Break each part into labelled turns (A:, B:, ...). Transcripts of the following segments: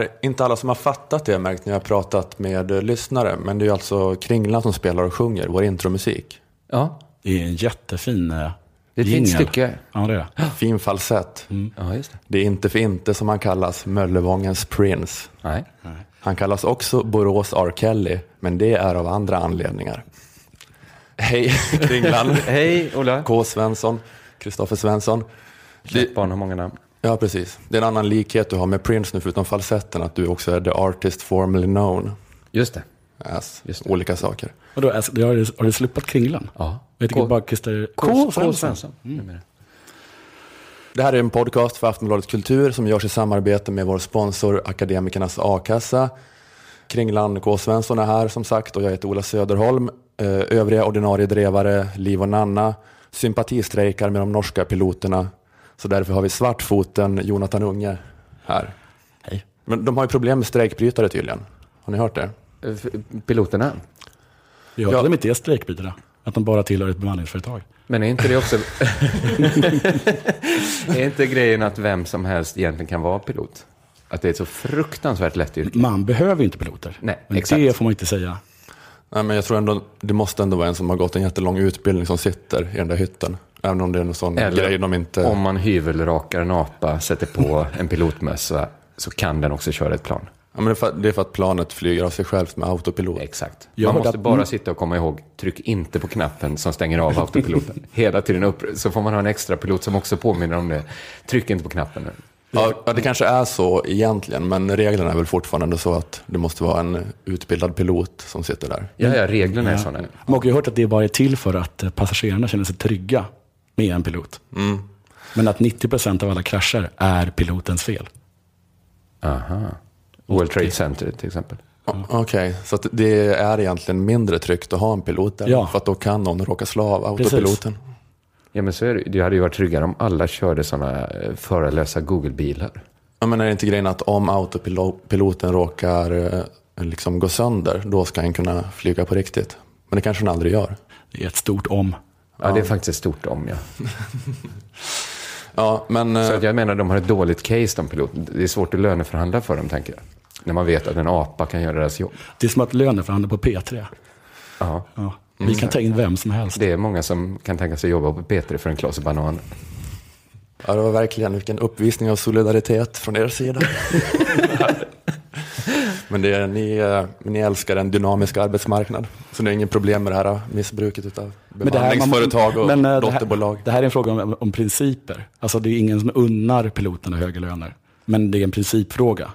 A: Är inte alla som har fattat det, märkt när jag har pratat med lyssnare. Men det är alltså Kringlan som spelar och sjunger vår intromusik.
B: Ja,
C: Det är en jättefin eh,
B: det är ett fint stycke.
C: Ja, det är det.
A: Fin falsett.
B: Ja, just det.
A: Det är inte för inte som han kallas Möllevångens Prince.
B: Nej.
A: Han kallas också Borås R. Kelly, men det är av andra anledningar. Hej Kringlan,
B: Hej, Ola.
A: K. Svensson, Kristoffer Svensson.
B: Ditt barn har många namn.
A: Ja, precis. Det är en annan likhet du har med Prince nu, förutom falsetten, att du också är the artist formerly known
B: Just det.
A: as
B: Just det.
A: olika saker.
C: Och då, alltså, har, du, har du slippat kringlan?
B: Ja.
C: Jag tycker
B: K-
C: bara Christer
B: K.
C: Svensson.
B: Numera.
A: Det här är en podcast för Aftonbladet Kultur som görs i samarbete med vår sponsor Akademikernas A-kassa. Kringland K. Svensson är här som sagt och jag heter Ola Söderholm. Eh, Övriga ordinarie drevare, Liv och Nanna, sympatistrejkar med de norska piloterna. Så därför har vi svartfoten Jonathan Unge här.
C: Hej.
A: Men de har ju problem med strejkbrytare tydligen. Har ni hört det?
B: Eh, Piloterna.
C: Vi har
A: Ja.
C: ja. de inte är strejkbrytare. Att de bara tillhör ett bemanningsföretag.
B: Men är inte det också... är inte grejen att vem som helst egentligen kan vara pilot? Att det är ett så fruktansvärt lätt yrke.
C: Man behöver inte piloter.
B: Nej,
C: Men
B: exakt.
C: det får man inte säga.
A: Nej, men jag tror ändå, det måste ändå vara en som har gått en jättelång utbildning som sitter i den där hytten. Även om det är en sån
B: Eller
A: grej de inte...
B: Om man hyvelrakar en apa, sätter på en pilotmössa, så kan den också köra ett plan.
A: Ja, men det, är för, det är för att planet flyger av sig självt med autopilot.
B: Exakt.
C: Jag
B: Man måste
C: att-
B: bara sitta och komma ihåg, tryck inte på knappen som stänger av autopiloten. Hela tiden upp, så får man ha en extra pilot som också påminner om det. Tryck inte på knappen.
A: Ja, ja, det kanske är så egentligen, men reglerna är väl fortfarande så att det måste vara en utbildad pilot som sitter där.
B: Ja, ja, reglerna är
C: Ja.
B: sådana.
C: Man har ju hört att det bara är till för att eh, passagerarna känner sig trygga med en pilot.
B: Mm.
C: Men att 90% av alla krascher är pilotens fel.
B: Aha. World Trade Center till exempel.
A: Okej, så att det är egentligen mindre tryggt att ha en pilot där.
C: Ja.
A: För att då kan någon råka slå av autopiloten.
B: Ja, men så är det. Det hade ju varit tryggare om alla körde sådana eh, förarlösa Google-bilar.
A: Ja, men är det inte grejen att om autopiloten råkar eh, liksom gå sönder, då ska den kunna flyga på riktigt? Men det kanske den aldrig gör.
C: Det är ett stort om.
B: Ja, det är faktiskt ett stort om, ja.
A: Ja, men... eh,
B: Så att jag menar, de har ett dåligt case, de piloterna. Det är svårt att löneförhandla för dem, tänker jag. När man vet att en apa kan göra deras jobb.
C: Det är som att löneförhandla på P3.
B: Ja,
C: Ja. Vi kan ta in vem som helst.
B: det är många som kan tänka sig jobba på P3 för en klase banan.
A: Ja, det var verkligen vilken uppvisning av solidaritet från er sida. Men det är, ni, eh, ni älskar en dynamisk arbetsmarknad. Så det är inget problem med det här missbruket av bemanningsföretag och
C: men, eh, det här-
A: dotterbolag.
C: Det här är en fråga om, om principer. Alltså det är ingen som unnar piloterna högre löner. Men det är en principfråga.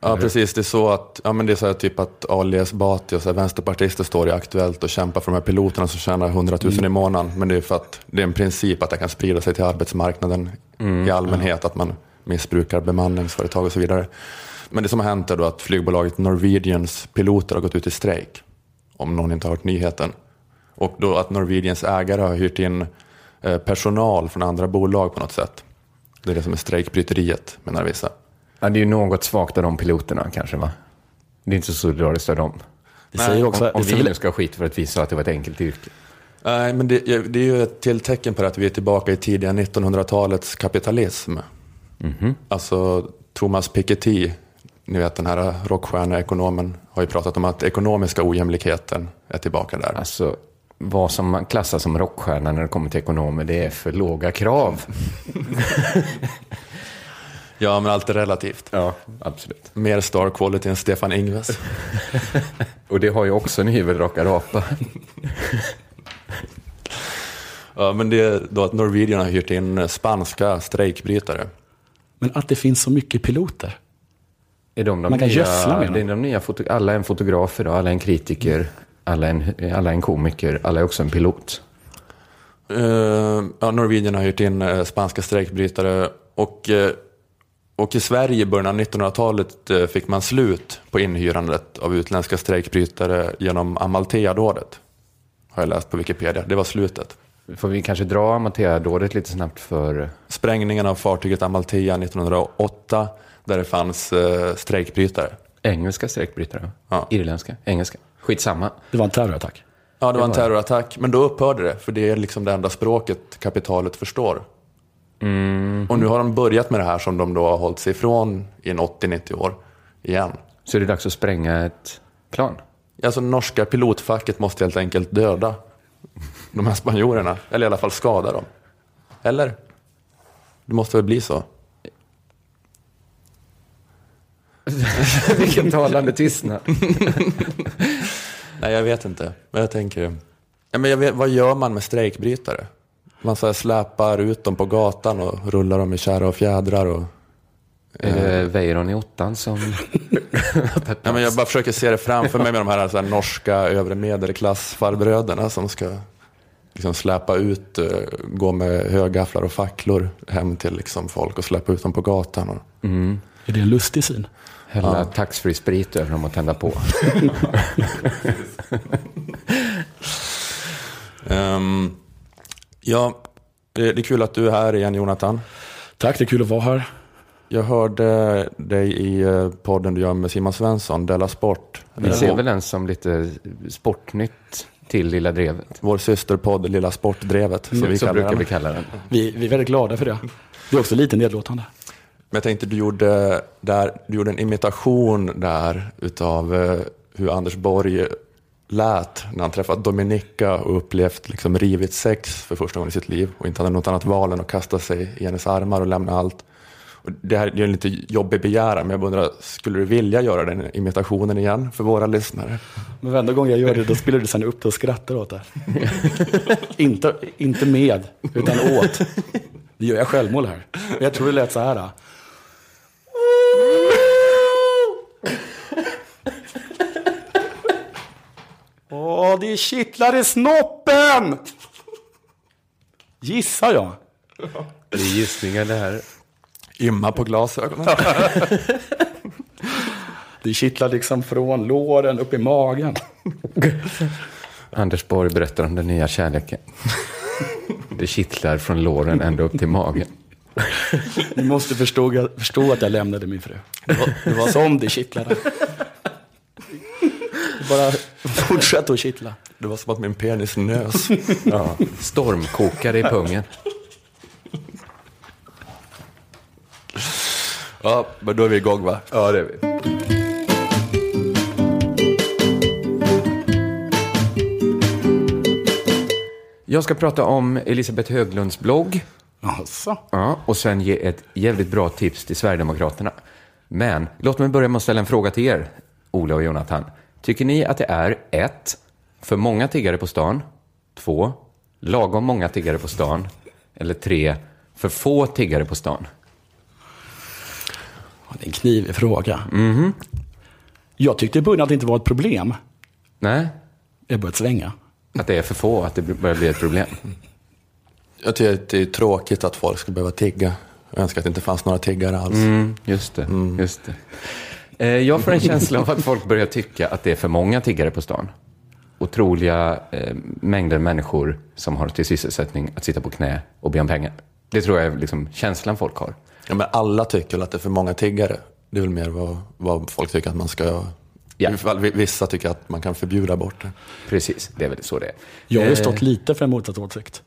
B: Ja,
A: precis. Det är så att, ja, men det är så här typ att Ali Esbati och så här vänsterpartister står i Aktuellt och kämpar för de här piloterna som tjänar 100 000 i månaden. Men det är för att det är en princip att det kan sprida sig till arbetsmarknaden i allmänhet, att man missbrukar bemanningsföretag och så vidare. Men det som har hänt är då att flygbolaget Norwegians piloter har gått ut i strejk, om någon inte har hört nyheten. Och då att Norwegians ägare har hyrt in eh, personal från andra bolag på något sätt. Det är det som är strejkbryteriet, menar vissa.
B: Ja, det är ju något svagt av de piloterna kanske, va? Det är inte så solidariskt av dem.
C: Det säger också,
B: om om vi nu ska ha skit för att vi sa att det var ett enkelt yrke.
A: Nej, men det, det är ju ett till tecken på att vi är tillbaka i tidiga 1900-talets kapitalism. Alltså Thomas Piketty, ni vet den här rockstjärneekonomen, har ju pratat om att ekonomiska ojämlikheten är tillbaka där.
B: Alltså, vad som man klassar som rockstjärna när det kommer till ekonomer, det är för låga krav.
A: Ja, men allt är relativt.
B: Ja, absolut.
A: Mer star quality än Stefan Ingves.
B: Och det har ju också en hyvelrakad apa.
A: Ja, men det är då att Norwegian har hyrt in spanska strejkbrytare.
C: men att det finns så mycket piloter.
B: Är de de
C: Man kan
B: nya,
C: gödsla med dem.
B: är de nya foto, alla är en fotograf idag, alla är en kritiker, alla är en, alla är en komiker, alla är också en pilot.
A: Eh, ja, Norwegian har hyrt in eh, spanska strejkbrytare och, eh, och i Sverige i början av 1900-talet eh, fick man slut på inhyrandet av utländska strejkbrytare genom Amalthea-dådet. Har jag läst på Wikipedia. Det var slutet.
B: Får vi kanske dra Amalthea-dådet lite snabbt för...
A: Sprängningen av fartyget Amalthea 1908 där det fanns eh, strejkbrytare.
B: Engelska strejkbrytare?
A: Ja.
B: Irländska? Engelska? Skitsamma.
C: Det var en terrorattack.
A: Ja, det var en terrorattack, men då upphörde det, för det är liksom det enda språket kapitalet förstår. Och nu har de börjat med det här som de då har hållit sig ifrån i en 80-90 år igen.
B: Så är det dags att spränga ett plan?
A: Alltså norska pilotfacket måste helt enkelt döda de här spanjorerna. Eller i alla fall skada dem. Eller? Det måste väl bli så?
B: Vilken talande tystnad.
A: Nej, jag vet inte. Men jag tänker... Ja, men jag vet, vad gör man med strejkbrytare? Man så här släpar ut dem på gatan och rullar dem i kära och fjädrar. Och...
B: Är det Weiron i ottan som...
A: Ja, men jag bara försöker se det framför mig med de här, så här norska övre medelklassfarbröderna som ska liksom släpa ut, eh, gå med högafflar och facklor hem till liksom folk och släppa ut dem på gatan. Och...
C: Är det en lustig syn?
B: Hälla taxfree sprit över dem och tända på.
A: Ehm, ja, det, är kul att du är här igen Jonathan.
C: Tack, det är kul att vara här.
A: Jag hörde dig i eh, podden du gör med Simon Svensson, Della Sport.
B: Vi
A: Eh,
B: ser väl den som lite sportnytt till Lilla Drevet.
A: Vår systerpodd Lilla Sportdrevet, som vi
B: så
A: kallar
B: brukar
A: den.
B: vi kalla den.
C: Vi, vi är väldigt glada för det. Det är också lite nedlåtande.
A: Men jag tänkte du gjorde, där, du gjorde en imitation där utav eh, hur Anders Borg lät när han träffat Dominika och upplevt liksom rivit sex för första gången i sitt liv och inte hade något annat val än att kasta sig i hennes armar och lämna allt. Och det här är en lite jobbig begäran, men jag undrar, skulle du vilja göra den imitationen igen för våra lyssnare?
C: Men varenda gång jag gör det, då spelar du sen upp det och skrattar åt det. inte, inte med, utan åt. Det gör jag självmål här. Jag tror det lät så här. Då. Åh, det kittlar i snoppen! Gissar jag.
B: Det är gissningar det här.
A: Imma på glasögonen.
C: Det kittlar liksom från låren upp i magen.
B: Anders Borg berättar om den nya kärleken. Det kittlar från låren ända upp till magen.
C: Ni måste förstå, förstå att jag lämnade min fru. Det var, det var som det kittlade. Bara fortsätt att kittla.
A: Det var som att min penis nös.
B: Ja. Stormkokare i pungen.
A: Ja, men då är vi igång va?
B: Ja, det är vi. Jag ska prata om Elisabeth Höglunds blogg.
C: Alltså.
B: Ja, och sen ge ett jävligt bra tips till Sverigedemokraterna. Men låt mig börja med att ställa en fråga till er, Ola och Jonathan. Tycker ni att det är ett, för många tiggare på stan, två, lagom många tiggare på stan, eller tre, för få tiggare på stan?
C: Det är en knivig fråga. Jag tyckte i början att det inte var ett problem.
B: Nej,
C: Jag har börjat svänga.
B: att det är för få, att det börjar bli ett problem.
A: Jag tycker att det är tråkigt att folk ska behöva tigga. Jag önskar att det inte fanns några tiggare alls.
B: Mm, just det, just det. Eh, Jag får en känsla av att folk börjar tycka att det är för många tiggare på stan. Otroliga eh, mängder människor som har till sysselsättning att sitta på knä och be om pengar. Det tror jag är liksom känslan folk har.
A: Ja, men alla tycker väl att det är för många tiggare. Det är väl mer vad, vad folk tycker att man ska...
B: Ja.
A: Vissa tycker att man kan förbjuda bort det.
B: Precis, det är väl så det är.
C: Jag har ju
B: Eh,
C: stått lite för en motsatt åsikt.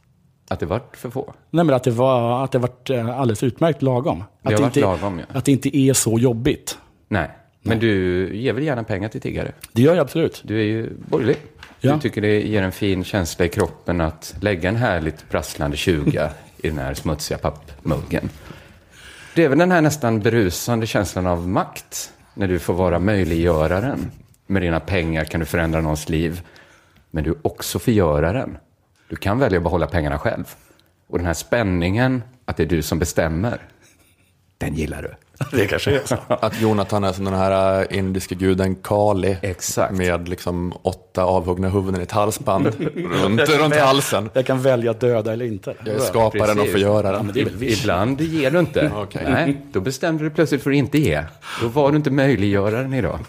B: Att det vart för få.
C: Nej, men att det var, att det varit eh, alldeles utmärkt lagom. Att
B: Det har varit
C: inte,
B: lagom, ja.
C: Att det inte är så jobbigt.
B: Nej, men du ger väl gärna pengar till tiggare?
C: Det gör jag absolut.
B: Du är ju borgerlig.
C: Ja.
B: Du tycker det ger en fin känsla i kroppen att lägga en härligt prasslande 20 i den här smutsiga pappmuggen. Det är väl den här nästan berusande känslan av makt. När du får vara möjliggöraren. Med dina pengar kan du förändra någons liv. Men du är också förgöraren. Du kan välja att behålla pengarna själv. Och den här spänningen, att det är du som bestämmer. Den gillar du.
C: Det kanske är så.
A: Att Jonathan är som den här äh, indiske guden Kali.
B: Exakt.
A: Med liksom åtta avhuggna huvuden i ett halsband runt, runt halsen.
C: Jag kan välja att döda eller inte.
A: Jag är skaparen och
B: Precis.
A: förgöraren.
C: det är väl visch.
B: Ibland ger du inte.
A: Okej.
B: Nej, då bestämde du plötsligt för att inte ge. Då var du inte möjliggöraren idag.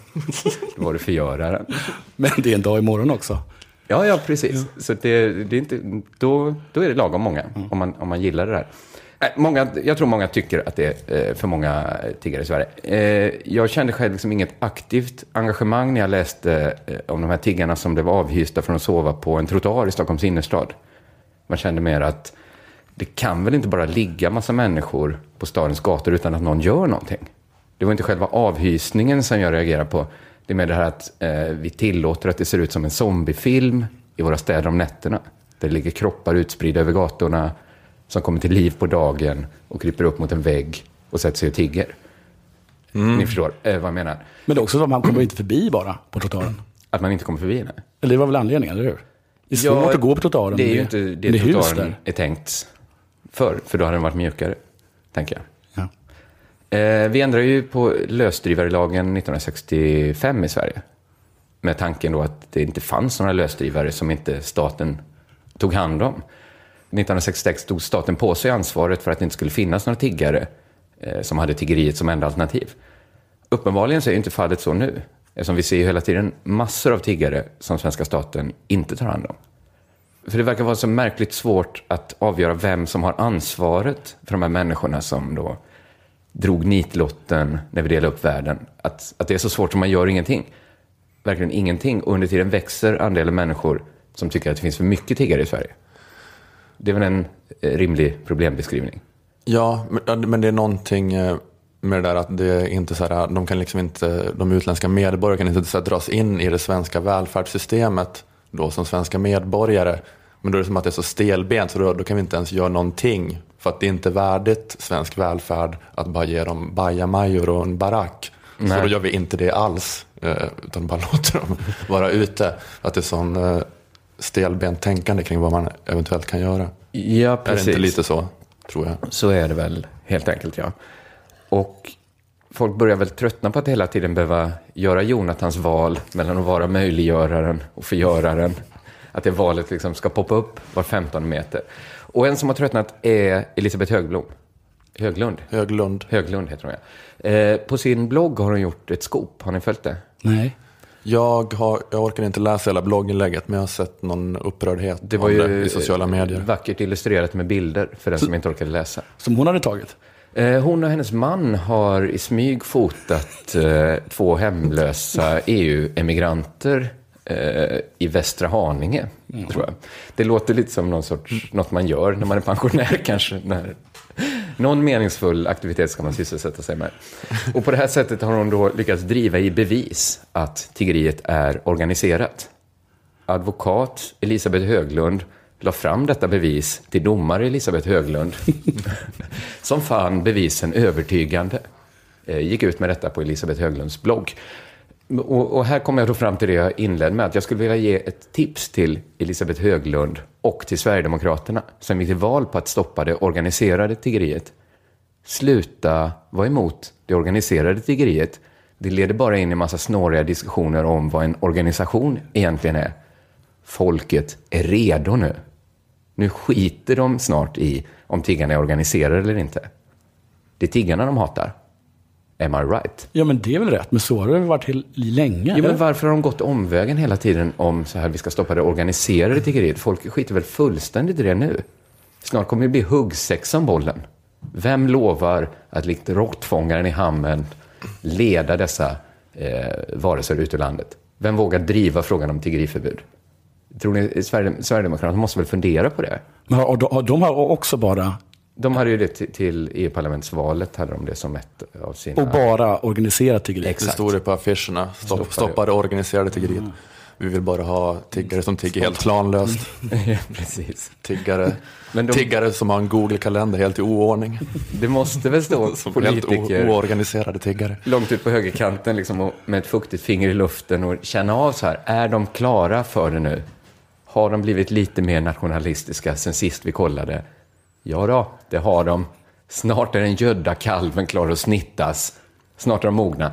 B: Då var du förgöraren.
C: Men det är en dag imorgon också.
B: Ja, ja, precis. Så det, det är inte, då, då är det lagom många,
C: Mm.
B: om, man, om man gillar det där. Äh, många, jag tror många tycker att det är eh, för många tiggare i Sverige. Eh, jag kände själv liksom inget aktivt engagemang när jag läste eh, om de här tiggarna som blev avhysta från att sova på en trottoar i Stockholms innerstad. Man kände mer att det kan väl inte bara ligga massa människor på stadens gator utan att någon gör någonting. Det var inte själva avhysningen som jag reagerade på. Det är mer det här att vi tillåter att det ser ut som en zombiefilm i våra städer om nätterna. Där det ligger kroppar utspridda över gatorna som kommer till liv på dagen och kryper upp mot en vägg och sätter sig och tigger. Ni förstår eh, vad jag menar.
C: Men det är också så att man kommer inte förbi bara på trottoaren.
B: Att man inte kommer förbi henne.
C: Eller det var väl anledningen, eller hur? Det är svårt att gå på trottoaren.
B: Det är ju inte det trottoaren är tänkt för. För då hade den varit mjukare, tänker jag.
C: Ja.
B: Eh, vi ändrade ju på lösdrivarlagen 1965 i Sverige. Med tanken då att det inte fanns några lösdrivare som inte staten tog hand om. 1966 tog staten på sig ansvaret för att det inte skulle finnas några tiggare eh, som hade tiggeriet som enda alternativ. Uppenbarligen så är ju inte fallet så nu. Eftersom vi ser ju hela tiden massor av tiggare som svenska staten inte tar hand om. För det verkar vara så märkligt svårt att avgöra vem som har ansvaret för de här människorna som då drog nitlotten när vi delade upp världen. Att, att det är så svårt som man gör ingenting. Verkligen ingenting. Och under tiden växer andelen människor som tycker att det finns för mycket tiggare i Sverige. Det är väl en eh, rimlig problembeskrivning.
A: Ja, men- det är någonting eh, med det där att det är inte så här, de kan liksom inte, de utländska medborgarna kan inte så här, dras in i det svenska välfärdssystemet då som svenska medborgare. Men då är det som att det är så stelbent så då, då kan vi inte ens göra någonting. För att det är inte värdigt svensk välfärd att bara ge dem bajamajor och en barack. Så
B: Nej.
A: då gör vi inte det alls, eh, utan bara låter dem vara ute. Att det är sån stelbent tänkande kring vad man eventuellt kan göra.
B: Ja,
A: Är det inte lite så, tror jag?
B: Så är det väl helt enkelt, ja. Och folk börjar väl tröttna på att hela tiden behöva göra Jonathans val mellan att vara möjliggöraren och förgöraren. Att det valet liksom ska poppa upp var 15 meter. Och en som har tröttnat är Elisabeth Högblom. Höglund.
A: Höglund.
B: Höglund heter hon, ja. Eh, på sin blogg har hon gjort ett skop. Har ni följt det?
C: Nej.
A: Jag, har, jag orkar inte läsa hela blogginlägget, men jag har sett någon upprördhet
B: Det var ju
A: det i sociala medier.
B: vackert illustrerat med bilder för den som inte orkade läsa.
C: Som hon hade tagit.
B: Eh, Hon och hennes man har i smyg fotat eh, två hemlösa EU-emigranter eh, i Västra Haninge, tror jag. Det låter lite som någon sorts, något man gör när man är pensionär kanske. När, någon meningsfull aktivitet ska man sysselsätta sig med. Och på det här sättet har hon då lyckats driva i bevis att tiggeriet är organiserat. Advokat Elisabeth Höglund la fram detta bevis till domare Elisabeth Höglund som fann bevisen övertygande. Eh, Gick ut med detta på Elisabeth Höglunds blogg. Och, och här kommer jag då fram till det jag inledde med, att jag skulle vilja ge ett tips till Elisabeth Höglund och till Sverigedemokraterna som gick till val på att stoppa det organiserade tiggeriet. Sluta vara emot det organiserade tiggeriet. Det leder bara in i massa snåriga diskussioner om vad en organisation egentligen är. Folket är redo nu. Nu skiter de snart i om tiggarna är organiserade eller inte. Det är tiggarna de hatar. Am I right?
C: Ja, men det är väl rätt. Men så har det varit till länge?
B: Jo, men varför har de gått omvägen hela tiden om så här vi ska stoppa det organiserade tiggeriet? Folk skiter väl fullständigt i det nu. Snart kommer det bli huggsex om bollen. Vem lovar att likt råttfångaren i hamnen leda dessa eh, varelser ut ur landet? Vem vågar driva frågan om tiggeriförbud? Tror ni Sverige- Sverigedemokraterna måste väl fundera på det?
C: Men har, har, de har också bara,
B: De hade ju det till, till EU-parlamentsvalet, hade de det som ett av sina...
C: och bara organiserat tiggeri.
A: Det
B: Exakt.
A: stod det på affischerna. Stopp,
B: Stoppa det.
A: stoppa det organiserade tiggeriet. Vi vill bara ha tiggare som tigger helt planlöst.
B: ja, precis.
A: Tiggare,
B: Men de-
A: tiggare som har en Google-kalender helt i oordning.
B: Det måste väl stå
A: Som helt
B: politiker
A: oorganiserade tiggare.
B: långt ut på högerkanten liksom, och med ett fuktigt finger i luften och känna av så här, är de klara för det nu? Har de blivit lite mer nationalistiska sen sist vi kollade? Ja då, det har de. Snart är den gödda kalven klar att snittas. Snart är de mogna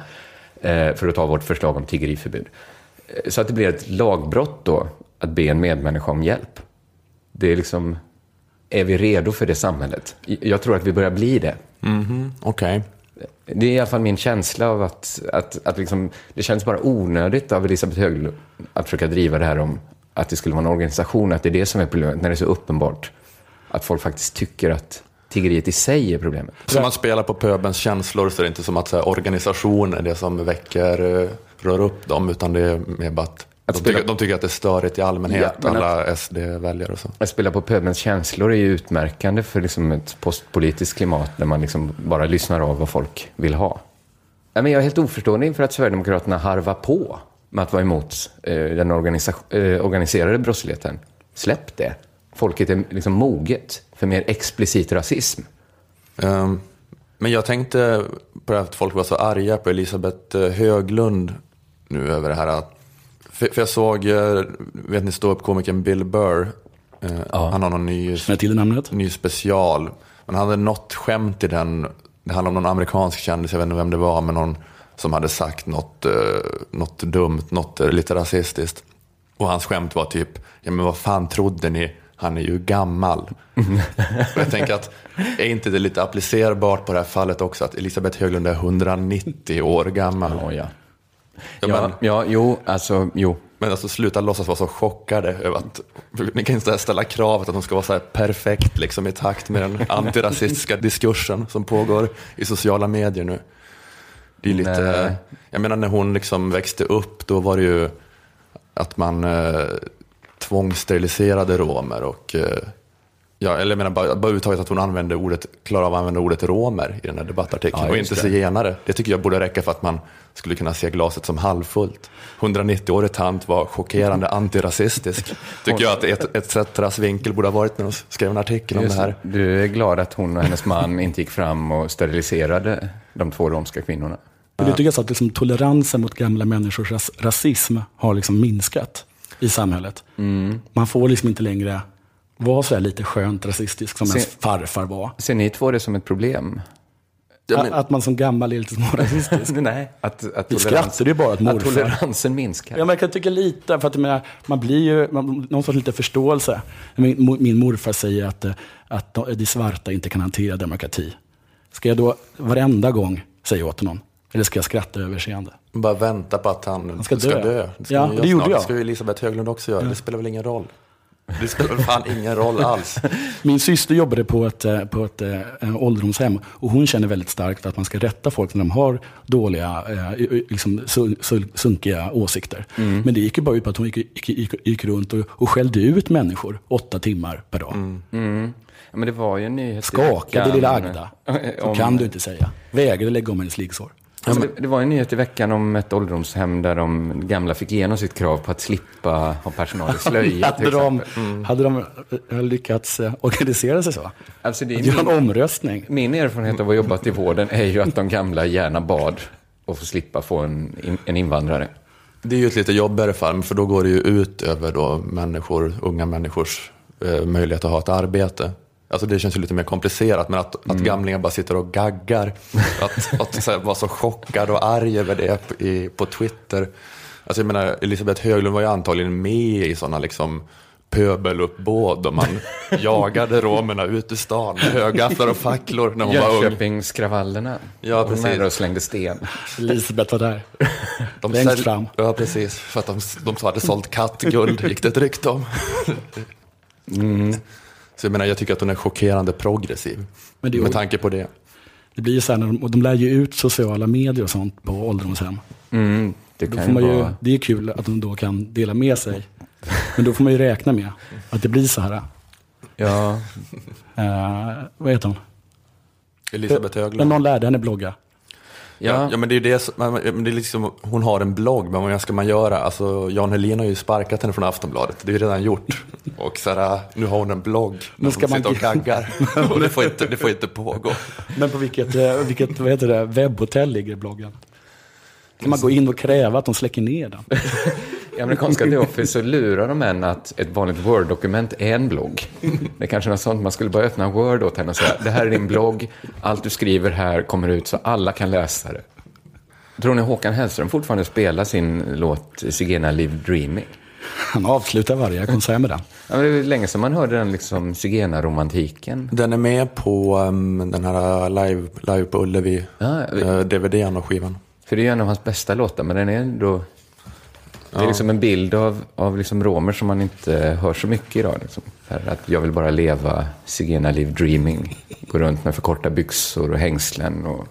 B: eh, för att ta vårt förslag om tiggeriförbud. Eh, Så att det blir ett lagbrott då att be en medmänniska om hjälp. Det är liksom, är vi redo för det samhället? Jag tror att vi börjar bli det.
A: Okej.
B: Det är i alla fall min känsla av att, att, att liksom, det känns bara onödigt av Elisabeth Höglund att försöka driva det här om att det skulle vara en organisation, att det är det som är problemet, när det är så uppenbart att folk faktiskt tycker att tiggeriet i sig är problemet.
A: Så man spelar på pöbens känslor så är det inte som att så här, organisation är det som väcker, eh, rör upp dem, utan det är mer bara att De tycker, de tycker att det är störigt i allmänhet,
B: Ja,
A: alla SD-väljare och så.
B: Att spela på pöbelns känslor är ju utmärkande för liksom ett postpolitiskt klimat där man liksom bara lyssnar av vad folk vill ha. Jag är helt oförstående inför att Sverigedemokraterna harvar på med att vara emot eh, den eh, organiserade brottsligheten. Släpp det. Folket är liksom moget för mer explicit rasism.
A: Ehm, Men jag tänkte på det här att folk var så arga på Elisabeth eh, Höglund nu över det här. att- För för jag såg, eh, vet ni ståuppkomikern Bill Burr? Eh, Han har någon ny,
C: till namnet?
A: ny special. Men han hade något skämt i den. Det handlar om någon amerikansk kändis, jag vet inte vem det var, men någon som hade sagt något, något dumt, något lite rasistiskt. Och hans skämt var typ, ja men vad fan trodde ni? Han är ju gammal. Och jag tänker att, är inte det lite applicerbart på det här fallet också? Att Elisabeth Höglund är 190 år gammal.
B: Ja, ja.
A: Ja,
B: Ja,
A: men,
B: ja, jo, alltså, jo.
A: men alltså sluta låtsas vara så chockade över att, ni kan inte ställa kravet att de ska vara så här perfekt liksom i takt med den antirasistiska diskursen som pågår i sociala medier nu. Det är lite,
B: Nej.
A: jag menar när hon liksom växte upp, då var det ju att man eh, tvångssteriliserade romer och eh, Ja, eller jag menar bara, bara överhuvudtaget att hon använde ordet, klarar av att använda ordet romer i den här debattartikeln
C: Ja,
A: och
C: just
A: inte zigenare. Det tycker jag borde räcka för att man skulle kunna se glaset som halvfullt. 190-årig tant var chockerande antirasistisk. Tycker jag att ett, ett Zetras vinkel borde ha varit när de skrev en artikel om det
B: Just,
A: här.
B: du är glad att hon och hennes man inte gick fram och steriliserade de två romska kvinnorna.
C: Men det tycker jag så att liksom, toleransen mot gamla människors ras rasism har liksom minskat i samhället. Man får liksom inte längre vara så lite skönt rasistisk som
B: Se-
C: ens farfar var.
B: Ser ni två det som ett problem?
A: Ja, men-
C: Att man som gammal är lite smårasistisk.
B: Nej. Att, att
C: skrattade ju bara
B: att
C: morfar.
B: toleransen minskar.
C: Ja, men jag kan tycka lite, för att menar, man blir ju, man, någon sorts lite förståelse. Min, min morfar säger att, eh, att de, de svarta inte kan hantera demokrati. Ska jag då varenda gång säga åt honom? Eller ska jag skratta överseende?
A: Bara vänta på att han,
C: ska
A: ska,
C: dö.
A: dö. Det, ska
C: Ja,
A: han
C: det gjorde
A: snart.
C: jag.
A: Det ska ju Elisabeth Höglund också göra. Det spelar väl ingen roll. Det spelar väl fan ingen roll alls.
C: Min syster jobbade på ett, eh, på ett eh, ålderdomshem och hon känner väldigt starkt att man ska rätta folk när de har dåliga, eh, liksom, sun, sun, sunkiga åsikter. Men det gick ju bara ut på att hon gick, gick, gick, gick runt och, och skällde ut människor åtta timmar per dag.
B: Mm. Ja, men det var ju en nyhet
C: Skakade lilla Agda. Så
B: Om-
C: kan du inte säga. Vägrade lägga om hennes liggsår.
B: Men det, det var en nyhet i veckan om ett ålderdomshem där de gamla fick igenom sitt krav på att slippa ha personal i slöja.
C: Hade de,
B: exempel.
C: hade de eh, lyckats eh, organisera sig så?
B: Alltså, det är
C: Att göra en
B: min,
C: omröstning?
B: min erfarenhet av att ha jobbat i vården är ju att de gamla gärna bad och få slippa få en, en invandrare.
A: Det är ju ett lite jobbigare fall, för då går det ju ut över då människor, unga människors eh, möjlighet att ha ett arbete. Alltså det känns ju lite mer komplicerat, men att, att gamlingar bara sitter och gaggar, att, att så här, vara så chockad och arg över det på, i, på Twitter. Alltså jag menar, Elisabeth Höglund var ju antagligen med i sådana liksom pöbeluppbåd och man jagade romerna ut ur stan med högafflar och facklor när hon var ung.
B: Jönköpingskravallerna.
A: Ja, precis.
B: var där och slängde sten.
C: Elisabeth var där.
A: De
C: Längst
A: sälj-
C: fram.
A: Ja, precis. För att de, de hade sålt kattguld, gick det ett rykte om. Så jag menar, jag tycker att hon är chockerande progressiv.
C: Men det är-
A: med tanke på det.
C: Det blir ju så här, när de, de lär ju ut sociala medier och sånt på ålderdomshem.
B: Mm, det
C: Då
B: kan
C: får
B: ju
C: man ju,
B: vara...
C: det är kul att de då kan dela med sig. Men då får man ju räkna med att det blir så här.
B: Ja,
C: Uh, vad heter hon?
A: Elisabeth
C: Men
A: Höglund.
C: någon lärde henne blogga.
A: Ja,
B: ja.
A: men det är ju det men- det är liksom, hon har en blogg, men vad ska man göra? Alltså, Jan Helin har ju sparkat henne från Aftonbladet, det är ju redan gjort. Och så här, nu har hon en blogg, men
C: ska
A: hon
C: man-
A: sitter och gaggar. Och det får inte, det får inte pågå.
C: Men på vilket, eh, vilket vad heter det, webbhotell ligger bloggen? Kan man gå in och kräva att de släcker ner den?
B: I amerikanska The Office så lurar de en att ett vanligt Word-dokument är en blogg. Det är kanske något sånt, man skulle bara öppna Word åt henne och säga, det här är din blogg, allt du skriver här kommer ut så alla kan läsa det. Tror ni Håkan Hellström fortfarande spelar sin låt Zigena Live Dreaming?
C: Han avslutar varje konsert med den.
B: Ja, det är länge sedan man hörde den liksom Zigena-romantiken.
A: Den är med på um, den här live, live på Ullevi,
B: Ja, vi-
A: uh, DVDn och skivan.
B: För det är ju en av hans bästa låtar, men den är ändå... Det är liksom en bild av, av liksom romer som man inte hör så mycket idag. Liksom. Att jag vill bara leva Zigena Live Dreaming. Gå runt med för korta byxor och hängslen och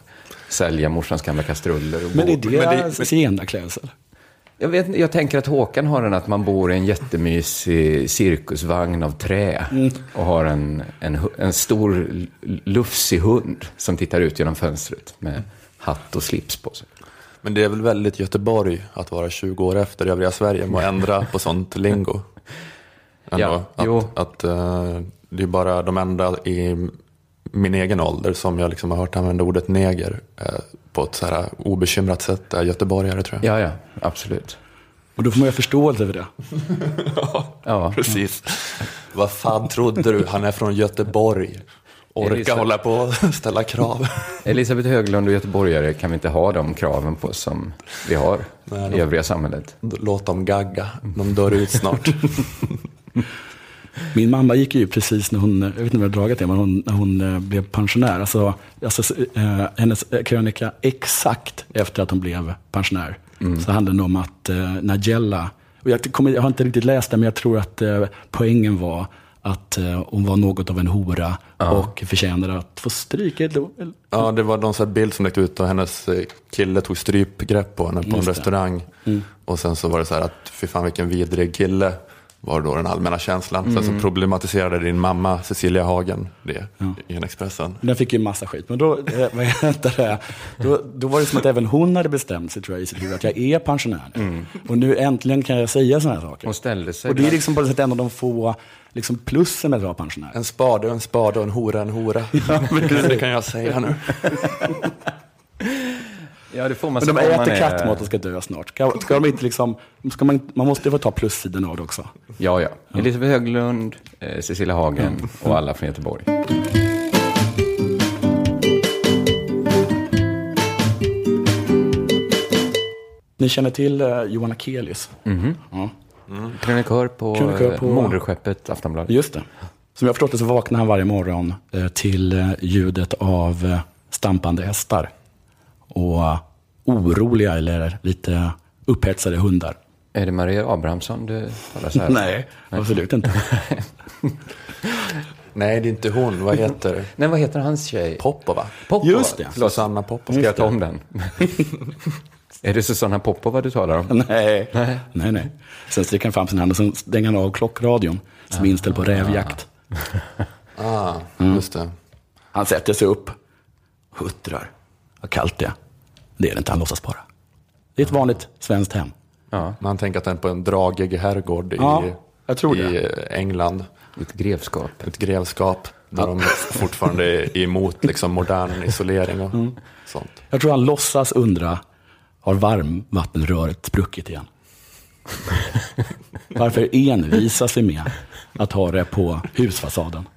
B: sälja morsans gamla kastruller. Och
C: Men är det, zigenarklädsel?
B: Jag, vet, jag tänker att Håkan har den att man bor i en jättemysig cirkusvagn av trä och har en, en, en stor lufsig hund som tittar ut genom fönstret med hatt och slips på sig.
A: Men det är väl väldigt Göteborg att vara 20 år efter övriga Sverige med att ändra på sånt lingo. Ändå,
B: Ja, jo.
A: att, att eh, det är bara de enda i min egen ålder som jag liksom har hört använda ordet neger eh, på ett så här obekymrat sätt är göteborgare tror jag.
B: Ja, ja, absolut.
C: Och då får man ju förståelse för det.
B: Ja.
A: Precis. Vad fan trodde du? Han är från Göteborg. Orka
B: Elisabeth-
A: hålla på och ställa krav.
B: Elisabeth Höglund och göteborgare kan vi inte ha de kraven på som vi har
A: Nej,
B: i övriga samhället.
A: Låt dem gagga. De dör ut snart.
C: Min mamma gick ju precis när hon, jag vet inte om jag dragit det, men hon, när hon eh, blev pensionär. Alltså, alltså eh, hennes eh, krönika exakt efter att hon blev pensionär. Så handlade det om att eh, Nigella, och jag, kommer, jag har inte riktigt läst det, men jag tror att eh, poängen var att eh, hon var något av en hora och förtjänade att få stryk.
A: Ja, det var någon sån här bild som läckte ut och hennes eh, kille tog strypgrepp på henne på en
C: Just det.
A: restaurang. Och sen så var det så här att, fy fan vilken vidrig kille, var då den allmänna känslan. Sen så problematiserade din mamma Cecilia Hagen det i en Expressen.
C: Den fick ju massa skit. Men då, eh, vad heter det? Då, då var det som att även hon hade bestämt sig tror jag, i sitt huvud att jag är pensionär. Och nu äntligen kan jag säga sådana här saker.
B: Hon ställde sig
C: Och det är liksom på något sätt en av de få liksom, plussen med att vara pensionär.
A: En spade och en spade och en hora en hora. det kan jag säga nu.
B: Ja, det får man
C: Men de äter kattmat och ska dö snart. Ska, ska de inte liksom, ska man, man måste få ta plussidan av det också.
B: Ja, ja. Elisabeth Höglund, eh, Cecilia Hagen och alla från Göteborg.
C: Ni känner till eh, Johan Akelius? Ja,
B: Krönikör på,
C: Krönikör
B: på... moderskeppet Aftonbladet.
C: just det. Som jag förstått det så vaknar han varje morgon eh, till eh, ljudet av eh, stampande hästar. Och eh, oroliga eller lite upphetsade hundar.
B: Är det Maria Abrahamsson du talar så här?
C: Nej, absolut inte.
A: Nej, det är inte hon. Vad heter
B: Nej, vad heter hans tjej?
A: Popova?
B: Popova.
C: Just det.
A: Susanna Popova.
B: Ska jag ta om den? är det Susanna Popova du talar om?
C: nej. nej, nej. Sen sträcker han fram sin hand och sen stänger han av klockradion som är inställd på rävjakt.
A: Ah, just det.
C: Han sätter sig upp, huttrar. Vad kallt det är. Det är det inte, han låtsas bara. Det är ett vanligt svenskt hem.
B: Ja,
A: Man tänker att den är på en dragig herrgård
C: Ja,
A: i,
C: jag tror
A: i. England.
B: ett grevskap.
A: Ett grevskap där de fortfarande är emot liksom, modern isolering och
C: Mm.
A: sånt.
C: Jag tror han låtsas undra, har varmvattenröret spruckit igen? Varför envisas vi med att ha det på husfasaden?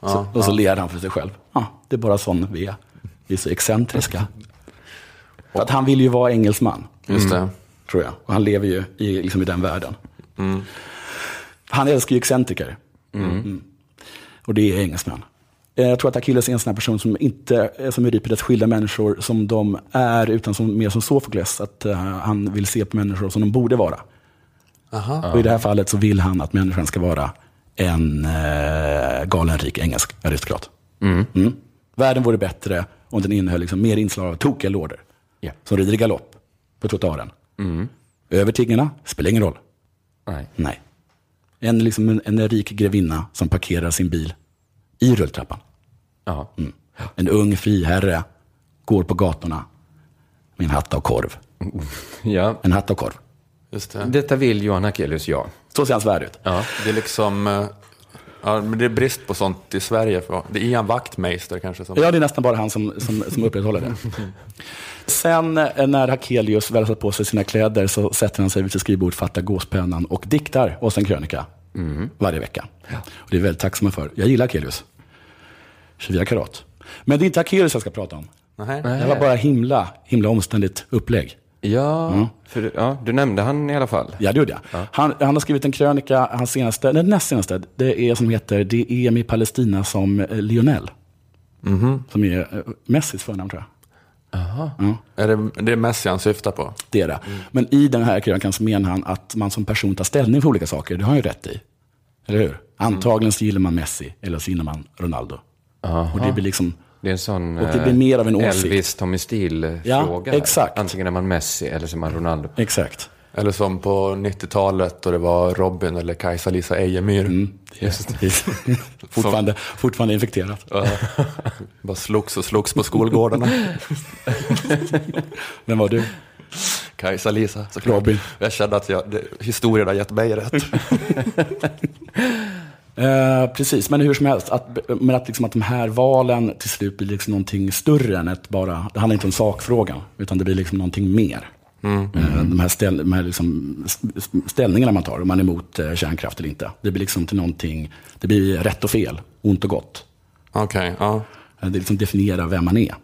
C: Så, och så ler han för sig själv. Ja, det är bara sån vi är. Vi är så excentriska. För att han vill ju vara engelsman,
A: Just det.
C: tror jag. Och han lever ju i, liksom i den världen. Han älskar ju excentriker. Mm. Och det är engelsmän. Eh, Jag tror att Achilles är en sån här person som inte är som Euripides skildrar människor som de är, utan som, mer som Sofokles. Att eh, han vill se på människor som de borde vara.
A: Aha.
C: Och i det här fallet så vill han att människan ska vara en eh, galen rik engelsk aristokrat. Mm. Världen vore bättre om den innehöll liksom mer inslag av tokiga lorder.
B: Ja.
C: Som rider i galopp på trottoaren. Över tiggarna, spelar ingen roll.
B: Nej.
C: Nej. En, liksom en, en rik grevinna som parkerar sin bil i rulltrappan.
B: Ja.
C: En ung friherre går på gatorna med en hatt av korv.
B: ja.
C: En hatt av korv.
A: Just det.
B: Detta vill Johan Akelius, ja.
C: Så ser hans värld ut.
B: ja.
A: Det är liksom... Ja, men det är brist på sånt i Sverige. Det är Ian Wachtmeister kanske som...
C: Ja, det är nästan bara han som, som, som upprätthåller det. Sen eh, när Hakelius väl har satt på sig sina kläder så sätter han sig vid sitt skrivbord, fattar gåspennan och diktar oss en krönika varje vecka. Och det är vi väldigt tacksamma för. Jag gillar Hakelius. 24 karat. Men det är inte Hakelius jag ska prata om.
A: Nej.
C: Det var bara himla, himla omständigt upplägg.
B: Ja, för, ja, du nämnde han i alla fall.
C: Ja, det gjorde jag. Han, han har skrivit en krönika, hans senaste, den näst senaste, det är som heter Det är med Palestina som eh, Lionel. Som är eh, Messis förnamn tror jag.
A: Är det, det är Messi han syftar på?
C: Det är det. Men i den här krönikan så menar han att man som person tar ställning för olika saker. Det har han ju rätt i. Eller hur? Antagligen så gillar man Messi, eller så gillar man Ronaldo. Och det blir liksom...
B: Det är en sån
C: Och det blir mer av en
B: eh,
C: åsikt.
B: Elvis Tommy Steele-fråga.
C: Ja, exakt.
B: Antingen är man Messi eller så är man Ronaldo.
C: Exakt.
A: Eller som på 90-talet då det var Robin eller Kajsa-Lisa Ejemyr.
C: Mm, just det. fortfarande, fortfarande infekterat.
A: Bara slogs och slogs på skolgårdarna.
C: Vem var du?
A: Kajsa-Lisa såklart.
C: Robin.
A: Jag kände att jag, det, historien har gett mig rätt.
C: Eh, precis, men hur som helst, att, men att, liksom att de här valen till slut blir liksom någonting större än ett bara, det handlar inte om sakfrågan, utan det blir liksom någonting mer. Eh, de här, ställ, de här liksom st- ställningarna man tar, om man är emot eh, kärnkraft eller inte. Det blir liksom till någonting, det blir rätt och fel, ont och gott.
A: Okej, ja.
C: Eh, Det liksom definierar vem man är.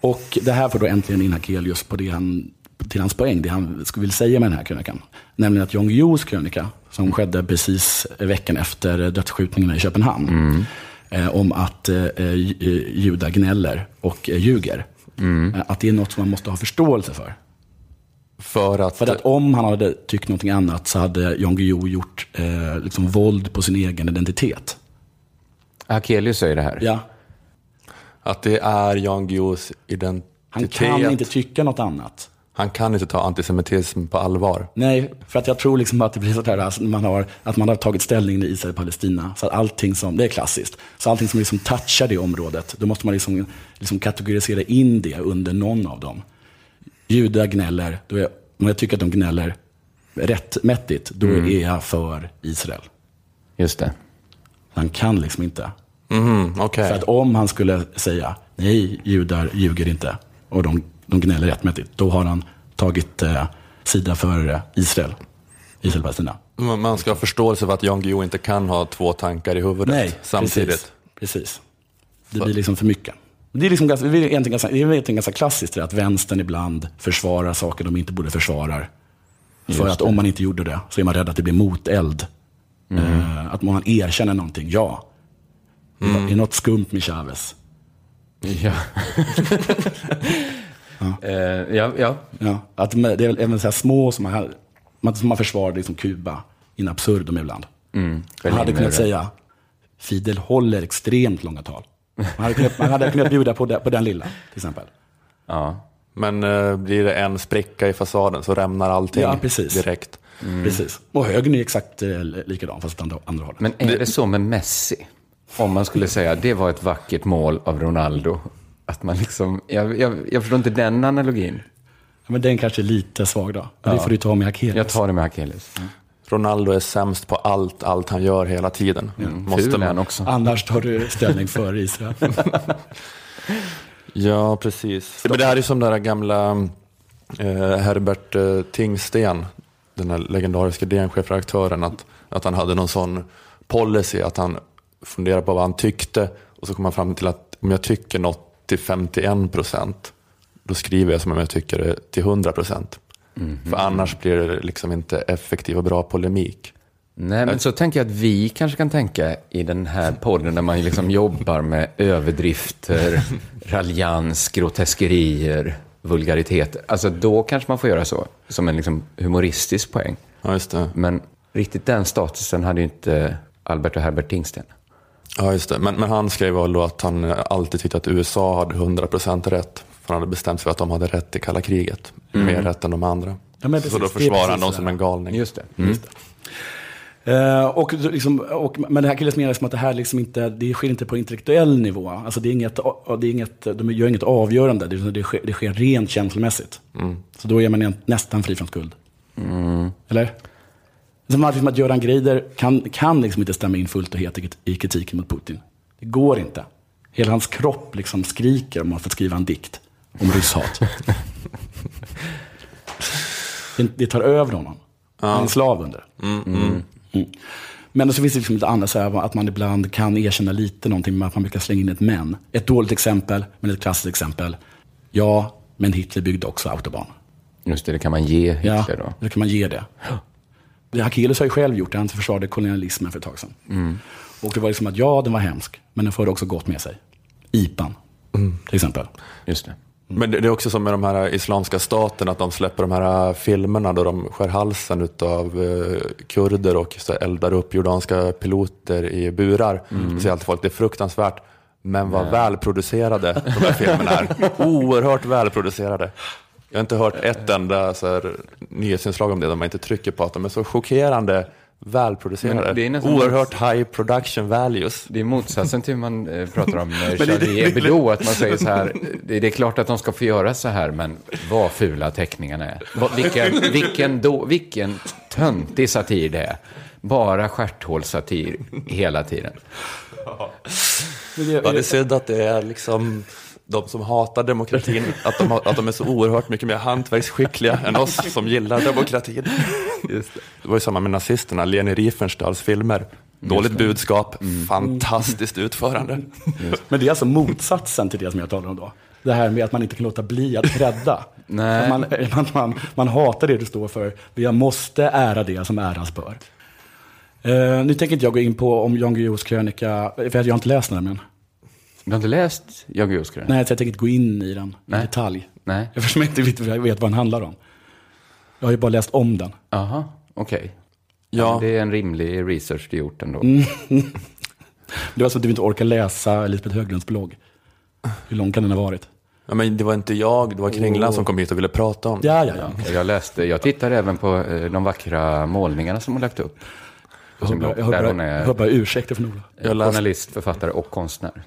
C: Och det här får då äntligen in Hakelius på det han, till hans poäng, det han skulle vilja säga med den här krönikan. Nämligen att Jan Guillous krönika, som skedde precis veckan efter dödsskjutningarna i Köpenhamn, eh, om att eh, judar gnäller och eh, ljuger. Eh, Att det är något som man måste ha förståelse för.
A: För att...
C: För att om han hade tyckt någonting annat så hade Jan Guillou gjort eh, liksom våld på sin egen identitet.
B: Akelius säger det här.
C: Ja,
A: Att det är Jan Guillous identitet.
C: han kan inte tycka något annat.
A: Han kan inte ta antisemitism på allvar.
C: Nej, för att jag tror liksom att det blir så här, alltså, man har, att man har tagit ställning i Israel och Palestina. Så att allting som, det är klassiskt. Så allting som liksom touchar det området, då måste man liksom, liksom kategorisera in det under någon av dem. Judar gnäller, då är, om jag tycker att de gnäller rättmätigt, då är jag för Israel.
B: Just det.
C: Han kan liksom inte.
A: Mhm, Okej.
C: För att om han skulle säga, nej, judar ljuger inte, och de, de gnäller rättmätigt, då har han tagit eh, sida för eh, Israel. Israel och Palestina.
A: Man- ska ha förståelse för att Jan Guillou inte kan ha två tankar i huvudet
C: Nej,
A: samtidigt.
C: Precis, precis. Det blir liksom för mycket. Det är, liksom ganska, det är egentligen ganska, det är egentligen ganska klassiskt det att vänstern ibland försvarar saker de inte borde försvara. För att om man inte gjorde det så är man rädd att det blir moteld. Eh, att man erkänner någonting, ja. Det är något skumt med Chavez.
B: Ja. Eh, ja, ja.
C: Ja, att det är väl även så här små som man, man, som man försvarar liksom Kuba in absurdum ibland.
B: Mm.
C: Man hade kunnat säga, Fidel håller extremt långa tal. Man hade kunnat, man hade kunnat bjuda på, det, på den lilla, till exempel.
B: Ja.
A: Men eh, blir det en spricka i fasaden så rämnar allting
C: Ja, precis.
A: direkt.
C: Precis. Och högern är exakt eh, likadan, fast åt andra, andra hållet.
B: Men är det så med Messi? Om man skulle säga det var ett vackert mål av Ronaldo. Att man liksom, jag, jag, jag förstår inte den analogin.
C: Ja, men den kanske är lite svag då. Men det får du ta med Akelius.
B: Jag tar det med Akelius.
A: Ronaldo är sämst på allt, allt han gör hela tiden. Måste
B: är han
A: man...
B: också.
C: Annars tar du ställning för Israel.
A: Ja, precis. Men det här är som den där gamla eh, Herbert eh, Tingsten, den här legendariska DN-chefredaktören, att, att han hade någon sån policy att han funderade på vad han tyckte och så kom han fram till att om jag tycker något till 51 procent, då skriver jag som om jag tycker det till 100 procent. För annars blir det liksom inte effektiv och bra polemik.
B: Nej, men så tänker jag att vi kanske kan tänka i den här podden när man liksom jobbar med överdrifter, raljans, groteskerier, vulgariteter. Alltså då kanske man får göra så, som en liksom humoristisk poäng.
A: Ja.
B: Men riktigt den statusen hade ju inte Albert och Herbert Tingsten.
A: Ja, just det. Men, men han skrev väl då att han alltid tyckte att USA hade 100% rätt. För han hade bestämt sig för att de hade rätt i kalla kriget. Mer rätt än de andra.
C: Ja, men
A: så
C: precis,
A: då
C: det är
A: försvarar han
C: precis
A: dem
C: det
A: som en galning.
B: Just det.
C: Eh, och, liksom, och, men det här Akelius menar liksom att det här liksom inte, det sker inte på intellektuell nivå. Alltså det är inget, det är inget, de gör inget avgörande, det, det, sker, det sker rent känslomässigt. Så då är man nästan fri från skuld. Eller? Som att, liksom att Göran Greider kan, kan liksom inte stämma in fullt och helt i, i kritiken mot Putin. Det går inte. Hela hans kropp liksom skriker om att få skriva en dikt om rysshat. det, det tar över honom. Han är en slav under det. Mm. Men så finns det liksom lite annat, så här, att man ibland kan erkänna lite någonting, men att man brukar slänga in ett men. Ett dåligt exempel, men ett klassiskt exempel. Ja, men Hitler byggde också autobahn.
B: Just det, det kan man ge
C: Ja,
B: Hitler då.
C: då kan man ge det. det Akelius har ju själv gjort det, han försvarade kolonialismen för ett tag sedan. Och det var liksom att ja, den var hemsk, men den förde också gott med sig. IPAN, till exempel.
B: Just det.
A: Men det det är också som med de här islamska staterna, att de släpper de här filmerna då de skär halsen av kurder och eldar upp jordanska piloter i burar. Så säger alltid folk, det är fruktansvärt. Men vad välproducerade de här filmerna är. Oerhört välproducerade. Jag har inte hört ett enda så här, nyhetsinslag om det, där man inte trycker på att de är så chockerande välproducerade. Oerhört high production values.
B: Det är motsatsen till hur man eh, pratar om eh, Charlie Hebdo, att man säger så här, det, det är klart att de ska få göra så här, men vad fula teckningarna är. Vad, vilken, vilken, då, vilken töntig satir det är. Bara stjärthålssatir hela tiden.
A: Ja, det är synd att det är liksom de som hatar demokratin, att de, har, att de är så oerhört mycket mer hantverksskickliga än oss som gillar demokratin.
B: Just det.
A: Det var ju samma med nazisterna, Leni Riefenstahls filmer. Dåligt budskap, fantastiskt utförande.
C: Men det är alltså motsatsen till det som jag talar om då. Det här med att man inte kan låta bli att credda.
B: Nej.
C: Man, man, man, man hatar det du står för, men jag måste ära det som äras bör. Eh, nu tänker inte jag gå in på om Jan Guillous krönika, för jag har inte läst den här, men
B: Du har inte läst Jan Guillous krönika?
C: nej, så jag tänker inte gå in i den i
B: Nej.
C: detalj.
B: Nej.
C: Eftersom jag inte vet, jag vet vad den handlar om. Jag har ju bara läst om den.
B: Jaha, okej.
A: Ja.
B: Det är en rimlig research du gjort ändå.
C: Det var så att du inte orkar läsa Elisabeth Höglunds blogg. Hur lång kan den ha varit?
A: Ja, men det var inte jag, det var Kringlan
C: Åh.
A: som kom hit och ville prata om det.
C: Ja, ja, ja.
B: Jag läste, jag tittade även på eh, de vackra målningarna som hon lagt upp. På
C: Jag
B: sin
C: hör
B: blogg,
C: bara, bara ursäkter från Ola.
A: Jag läste,
B: journalist, författare och konstnär.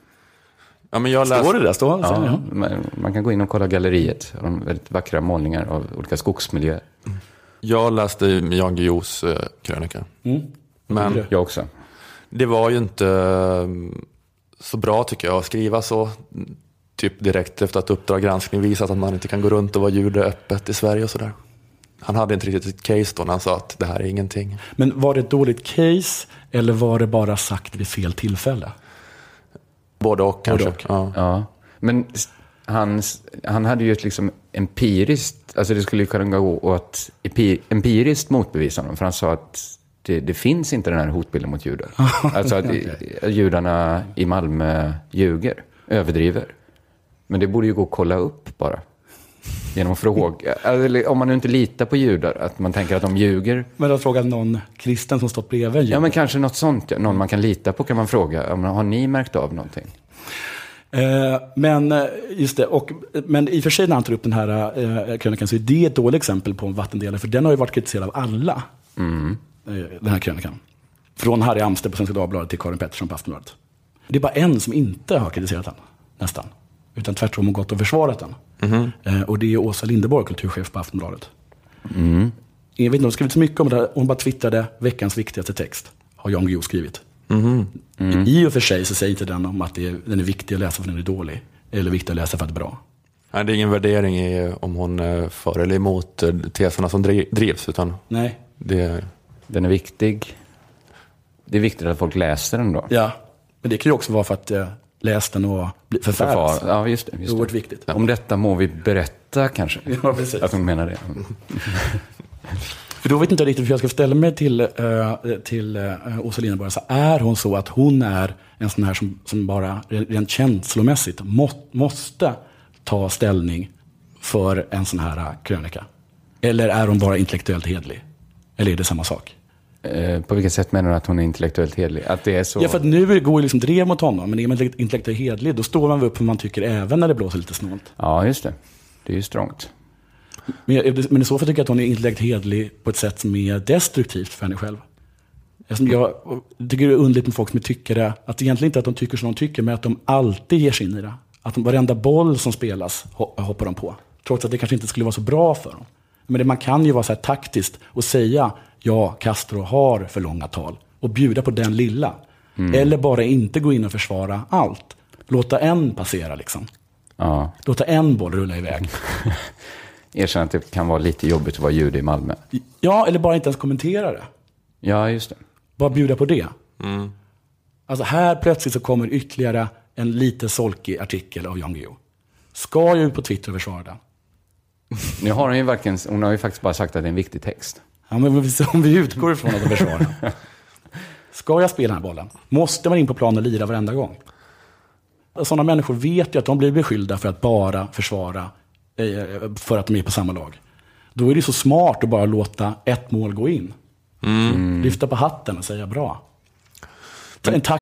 A: Ja, men jag läste,
C: Står det där? Står det?
B: Ja, man, man kan gå in och kolla galleriet. De väldigt vackra målningar av olika skogsmiljöer.
A: jag läste Jan Guillous eh, krönika.
C: Mm.
A: Men
B: Jag också.
A: det var ju inte eh, så bra tycker jag att skriva så. Typ direkt efter att Uppdrag granskning visat att man inte kan gå runt och vara jude öppet i Sverige och sådär. Han hade inte riktigt ett case då när han sa att det här är ingenting.
C: Men var det ett dåligt case eller var det bara sagt vid fel tillfälle?
A: Både och kanske.
C: och.
A: Ja.
B: Ja. Men han, han hade ju ett liksom empiriskt, alltså det skulle ju kunna gå att empiriskt motbevisa honom. För han sa att det, det finns inte den här hotbilden mot judar. Alltså att i- judarna i Malmö ljuger, överdriver. Men det borde ju gå att kolla upp bara. Genom att fråga. Eller om man nu inte litar på judar, att man tänker att de ljuger.
C: Men då frågade någon kristen som stått bredvid en
B: Ja,
C: jude.
B: men kanske något sånt. ja. Någon man kan lita på kan man fråga. Ja, Har ni märkt av någonting?
C: Eh, men eh, just det, och, men i och för sig när han tar upp den här eh, krönikan så är det ett dåligt exempel på en vattendelare. För den har ju varit kritiserad av alla. Eh, den här krönikan. Från Harry Amster på Svenska Dagbladet till Karin Pettersson på Aftonbladet. Det är bara en som inte har kritiserat den, nästan. Utan tvärtom har gått och försvarat den. Eh, och det är Åsa Linderborg, kulturchef på Aftonbladet. Jag vet inte, hon skrivit så mycket om det här. Hon bara twittrade veckans viktigaste text. Har Jan Guillou skrivit. I och för sig så säger inte den om att det är, den är viktig att läsa för att den är dålig. Eller viktig att läsa för att det är bra.
A: Nej, det är ingen värdering i om hon är för eller emot eh, teserna som dri- drivs, utan
C: Nej.
A: det
B: Den är viktig. Det är viktigt att folk läser den då.
C: Ja. Men det kan ju också vara för att eh, läs den och bli förfärad.
B: Förfar. Ja, just det. Just
C: oerhört
B: det.
C: viktigt.
B: Om detta må vi berätta kanske.
C: Ja, precis.
B: Att hon menar det.
C: För då vet inte jag riktigt hur jag ska ställa mig till, äh, till äh, Åsa Linderborg. Så är hon så att hon är en sån här som, som bara rent känslomässigt må, måste ta ställning för en sån här äh, krönika? Eller är hon bara intellektuellt hedlig? Eller är det samma sak?
B: Eh, på vilket sätt menar du att hon är intellektuellt hedlig? Att det är så...
C: Ja, för att nu går ju liksom drev mot honom. Men är man intellektuellt hedlig, då står man väl upp för man tycker även när det blåser lite snålt.
B: Ja, just det. Det är ju strångt.
C: Men, jag- men i så fall tycker jag att hon är intellektuellt hedlig på ett sätt som är destruktivt för henne själv. Eftersom Jag tycker det är underligt med folk som är tyckare, att egentligen inte att de tycker som de tycker, men att de alltid ger sig in i det. Att de, varenda boll som spelas ho- hoppar de på. Trots att det kanske inte skulle vara så bra för dem. Men det, man kan ju vara så här taktiskt och säga, ja, Castro har för långa tal. Och bjuda på den lilla. Eller bara inte gå in och försvara allt. Låta en passera liksom.
B: Ja.
C: Låta en boll rulla iväg.
B: Erkänn att det kan vara lite jobbigt att vara jude i Malmö.
C: Ja, eller bara inte ens kommentera det.
B: Ja, just det.
C: Bara bjuda på det. Alltså här plötsligt så kommer ytterligare en lite solkig artikel av Jan Guillou. Ska jag ut på Twitter och försvara den?
B: Nu har hon ju varken... Hon har ju faktiskt bara sagt att det är en viktig text.
C: Ja, men om vi- utgår ifrån att de försvarar. Ska jag spela den här bollen? Måste man in på plan och lira varenda gång? Sådana människor vet ju att de blir beskyllda för att bara försvara eh, för att de är på samma lag. Då är det så smart att bara låta ett mål gå in. Lyfta på hatten och säga bra. En tack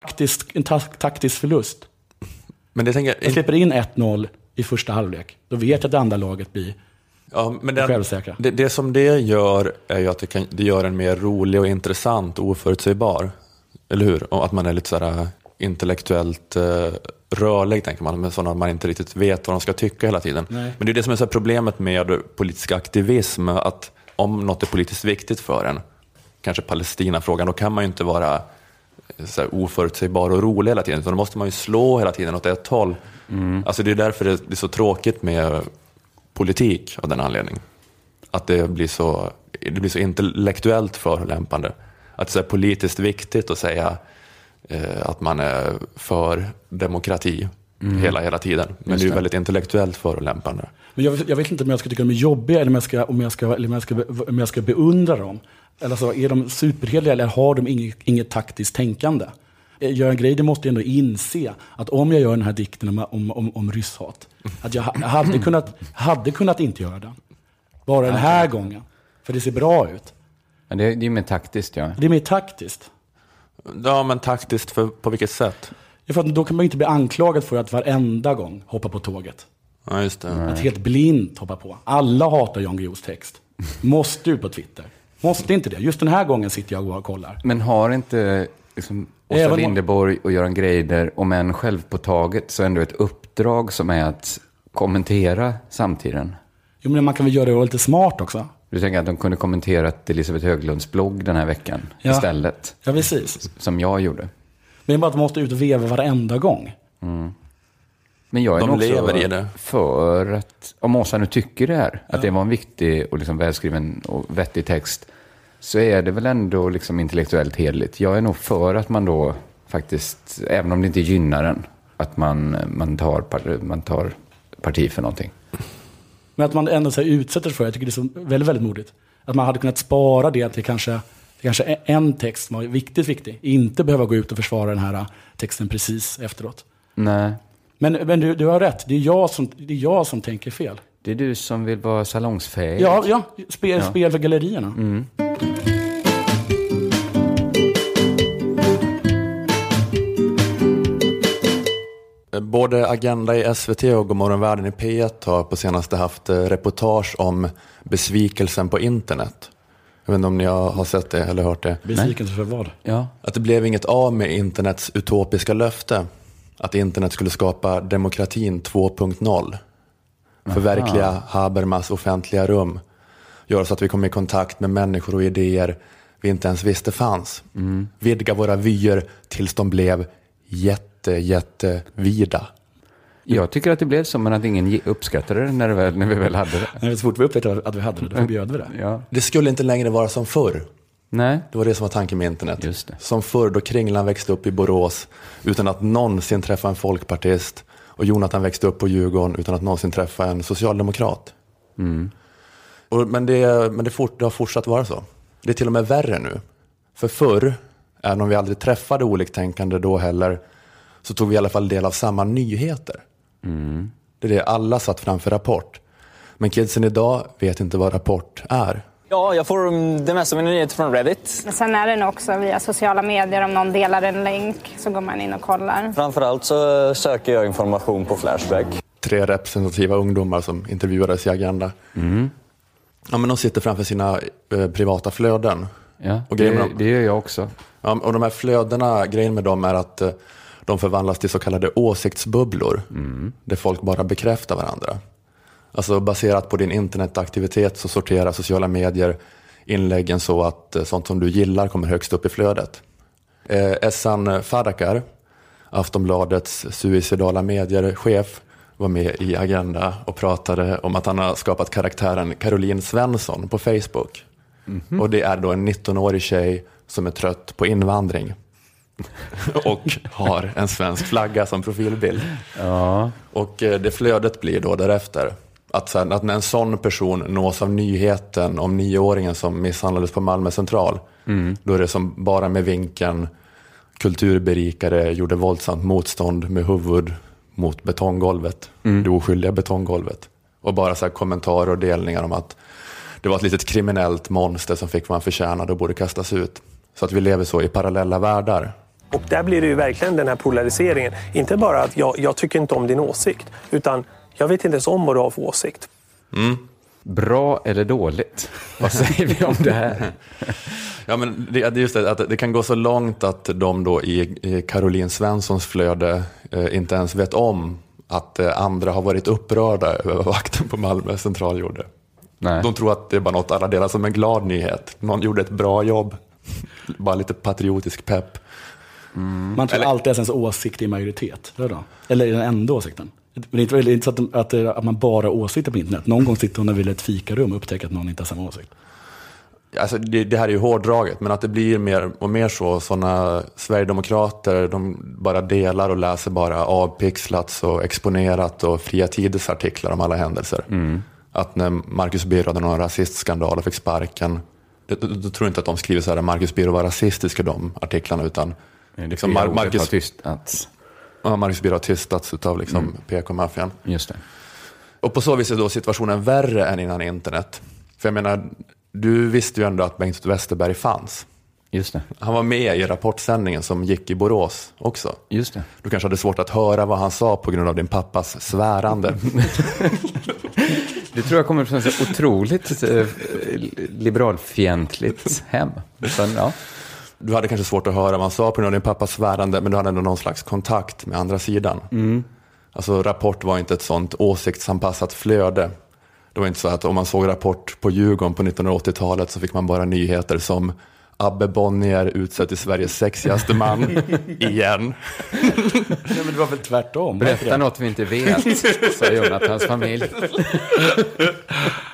C: Taktisk, en ta taktisk förlust.
A: Men det tänker
C: Jag
A: jag,
C: släpper in 1-0 i första halvlek. Då vet jag att det andra laget blir
A: ja, men den, det, det som det gör är ju att det, kan, det gör en mer rolig och intressant och oförutsägbar. Eller hur? Och att man är lite sådär intellektuellt eh, rörlig, tänker man, med sådana man inte riktigt vet vad de ska tycka hela tiden.
C: Nej.
A: Men det är det som är så problemet med politisk aktivism, att om något är politiskt viktigt för en, kanske Palestinafrågan, då kan man ju inte vara eh, så här oförutsägbar och rolig hela tiden, utan då måste man ju slå hela tiden åt ett håll. Alltså det är därför det är så tråkigt med politik av den anledningen. Att det blir så, det blir så intellektuellt förolämpande. Att det är så politiskt viktigt att säga eh, att man är för demokrati hela, hela tiden. Men det är ju väldigt intellektuellt förolämpande.
C: Men jag, jag vet inte om jag ska tycka de är jobbiga eller om jag ska, om jag ska, eller om jag ska, be- om jag ska beundra dem. Eller så, är de superhederliga eller har de inget, inget taktiskt tänkande? Eh, Göran Greider måste ändå inse att om jag gör den här dikten om, om, om, om rysshat, att jag ha- hade kunnat, hade kunnat inte göra den. Bara den här gången. För det ser bra ut.
B: Ja, det, det är mer taktiskt, ja.
C: Det är mer taktiskt.
A: Ja, men taktiskt, för, på vilket sätt?
C: För att då kan man ju inte bli anklagad för att varenda gång hoppa på tåget.
A: Ja, just det.
C: Att helt blint hoppa på. Alla hatar Jan Guillous text. Måste ut på Twitter. Måste inte det. Just den här gången sitter jag och kollar.
B: Men har inte liksom, Åsa
C: Även
B: Linderborg och Göran Greider, om än självpåtaget, så ändå ett uppdrag som är att kommentera samtiden?
C: Jo, men man kan väl göra det lite smart också.
B: Du tänker att de kunde kommenterat Elisabeth Höglunds blogg den här veckan
C: Ja.
B: istället,
C: Ja, precis.
B: som jag gjorde.
C: Men det är bara att de måste ut och veva varenda gång.
B: Men jag är
A: De
B: nog också
A: lever i det.
B: för att, om Åsa nu tycker det här, att det var en viktig och liksom välskriven och vettig text, så är det väl ändå liksom intellektuellt hederligt. Jag är nog för att man då faktiskt, även om det inte gynnar en, att man, man, tar, man tar parti för någonting.
C: Men att man ändå så här utsätter sig för det, jag tycker det är så väldigt, väldigt modigt. Att man hade kunnat spara det till kanske, till kanske en text som var viktigt viktig. Inte behöva gå ut och försvara den här texten precis efteråt.
B: Nej,
C: Men, men du, du har rätt, det är, jag som, det är jag som tänker fel.
B: det är du som vill vara salongsfähig.
C: Ja, ja spel, spel för gallerierna.
A: Både Agenda i SVT och Godmorgon Världen i P1 har på senaste haft eh, reportage om besvikelsen på internet. Jag vet inte om ni har sett det eller hört det.
C: Besvikelse för vad?
B: ja.
A: Att det blev inget av med internets utopiska löfte. Att internet skulle skapa demokratin 2.0. Förverkliga Habermas offentliga rum. Göra så att vi kommer i kontakt med människor och idéer vi inte ens visste fanns. Vidga våra vyer tills de blev jätte, jätte vida.
B: Jag tycker att det blev så, men att ingen ge- uppskattade det när, det väl, när vi väl hade det.
C: Nej, Så fort vi upptäckte att vi hade det, då förbjöd vi det.
B: Ja.
A: Det skulle inte längre vara som förr.
B: Nej,
A: Det var det som var tanken med internet.
B: Just det.
A: Som förr då Kringlan växte upp i Borås utan att någonsin träffa en folkpartist och Jonathan växte upp på Djurgården utan att någonsin träffa en socialdemokrat.
B: Mm.
A: Och, men det, men det, fort, det har fortsatt vara så. Det är till och med värre nu. För förr, även om vi aldrig träffade oliktänkande då heller, så tog vi i alla fall del av samma nyheter.
B: Mm.
A: Det är det, alla satt framför Rapport. Men kidsen idag vet inte vad Rapport är.
D: Ja, jag får mm, det mesta av mina nyheter från Reddit.
E: Men sen är det nog också via sociala medier. Om någon delar en länk så går man in och kollar.
D: Framförallt så söker jag information på Flashback.
A: tre representativa ungdomar som intervjuades i Agenda. Ja, men de sitter framför sina eh, privata flöden
B: Ja,
A: Och
B: det,
A: dem-
B: det gör jag också.
A: Ja, och de här flödena, grejen med dem är att eh, de förvandlas till så kallade åsiktsbubblor. Där folk bara bekräftar varandra. Alltså baserat på din internetaktivitet så sorterar sociala medier inläggen så att eh, sånt som du gillar kommer högst upp i flödet. Eh, Essan Fadakar, Aftonbladets suicidala medier-chef, var med i Agenda och pratade om att han har skapat karaktären Caroline Svensson på Facebook. Och det är då en 19-årig tjej som är trött på invandring. och har en svensk flagga som profilbild.
B: Ja,
A: Och eh, det flödet blir då därefter. Att, sen, att när en sån person nås av nyheten om nioåringen som misshandlades på Malmö central. Då är det som bara med vinkeln kulturberikare gjorde våldsamt motstånd med huvud mot betonggolvet. Det oskyldiga betonggolvet. Och bara så kommentarer och delningar om att det var ett litet kriminellt monster som fick vad han förtjänade och borde kastas ut. Så att vi lever så i parallella världar.
F: Och där blir det ju verkligen den här polariseringen. Inte bara att jag, jag tycker inte om din åsikt, utan jag vet inte ens om vad du har för åsikt.
B: bra eller dåligt? Vad säger vi om det här?
A: Ja, men det, just det, att det kan gå så långt att de då i, i Caroline Svenssons flöde eh, inte ens vet om att eh, andra har varit upprörda över vad vakten på Malmö central gjorde.
B: Nej.
A: De tror att det är bara något alla delar som en glad nyhet. Någon gjorde ett bra jobb. Bara lite patriotisk pepp.
C: Man tror alltid att ens åsikt är majoritet. Eller, då? eller är den enda åsikten? Men det är inte, så att, att, att man bara har åsikter på internet. Någon gång sitter hon vid ett fikarum och upptäcker att någon inte har samma åsikt.
A: Alltså det, det här är ju hårdraget, men att det blir mer och mer så. Sådana sverigedemokrater, de bara delar och läser bara avpixlats och exponerat och fria tiders artiklar om alla händelser. Att när Marcus Birro hade någon rasistskandal och fick sparken, då, då, då tror jag inte att de skriver så här, Marcus Birro var rasistisk i de artiklarna, utan liksom,
B: fria
A: Mar-
B: ordet har
A: Marcus,
B: tystats.
A: ja, Marcus Birro har tystats av liksom PK-maffian.
B: Just det.
A: Och på så vis är då situationen värre än innan internet. För jag menar, du visste ju ändå att Bengt Westerberg fanns.
B: Just det.
A: Han var med i rapportsändningen som gick i Borås också.
B: Just det.
A: Du kanske hade svårt att höra vad han sa på grund av din pappas svärande.
B: Det tror jag kommer från ett så otroligt eh, liberalfientligt hem. Men, ja.
A: Du hade kanske svårt att höra vad han sa på grund av din pappas svärande, men du hade ändå någon slags kontakt med andra sidan. Alltså Rapport var inte ett sånt åsiktsanpassat flöde. Det var inte så att om man såg Rapport på Djurgården på 1980-talet så fick man bara nyheter som Abbe Bonnier utsedd till Sveriges sexigaste man igen.
C: Nej, men det var väl tvärtom?
B: Berätta något vi inte vet, sa Jonathans familj.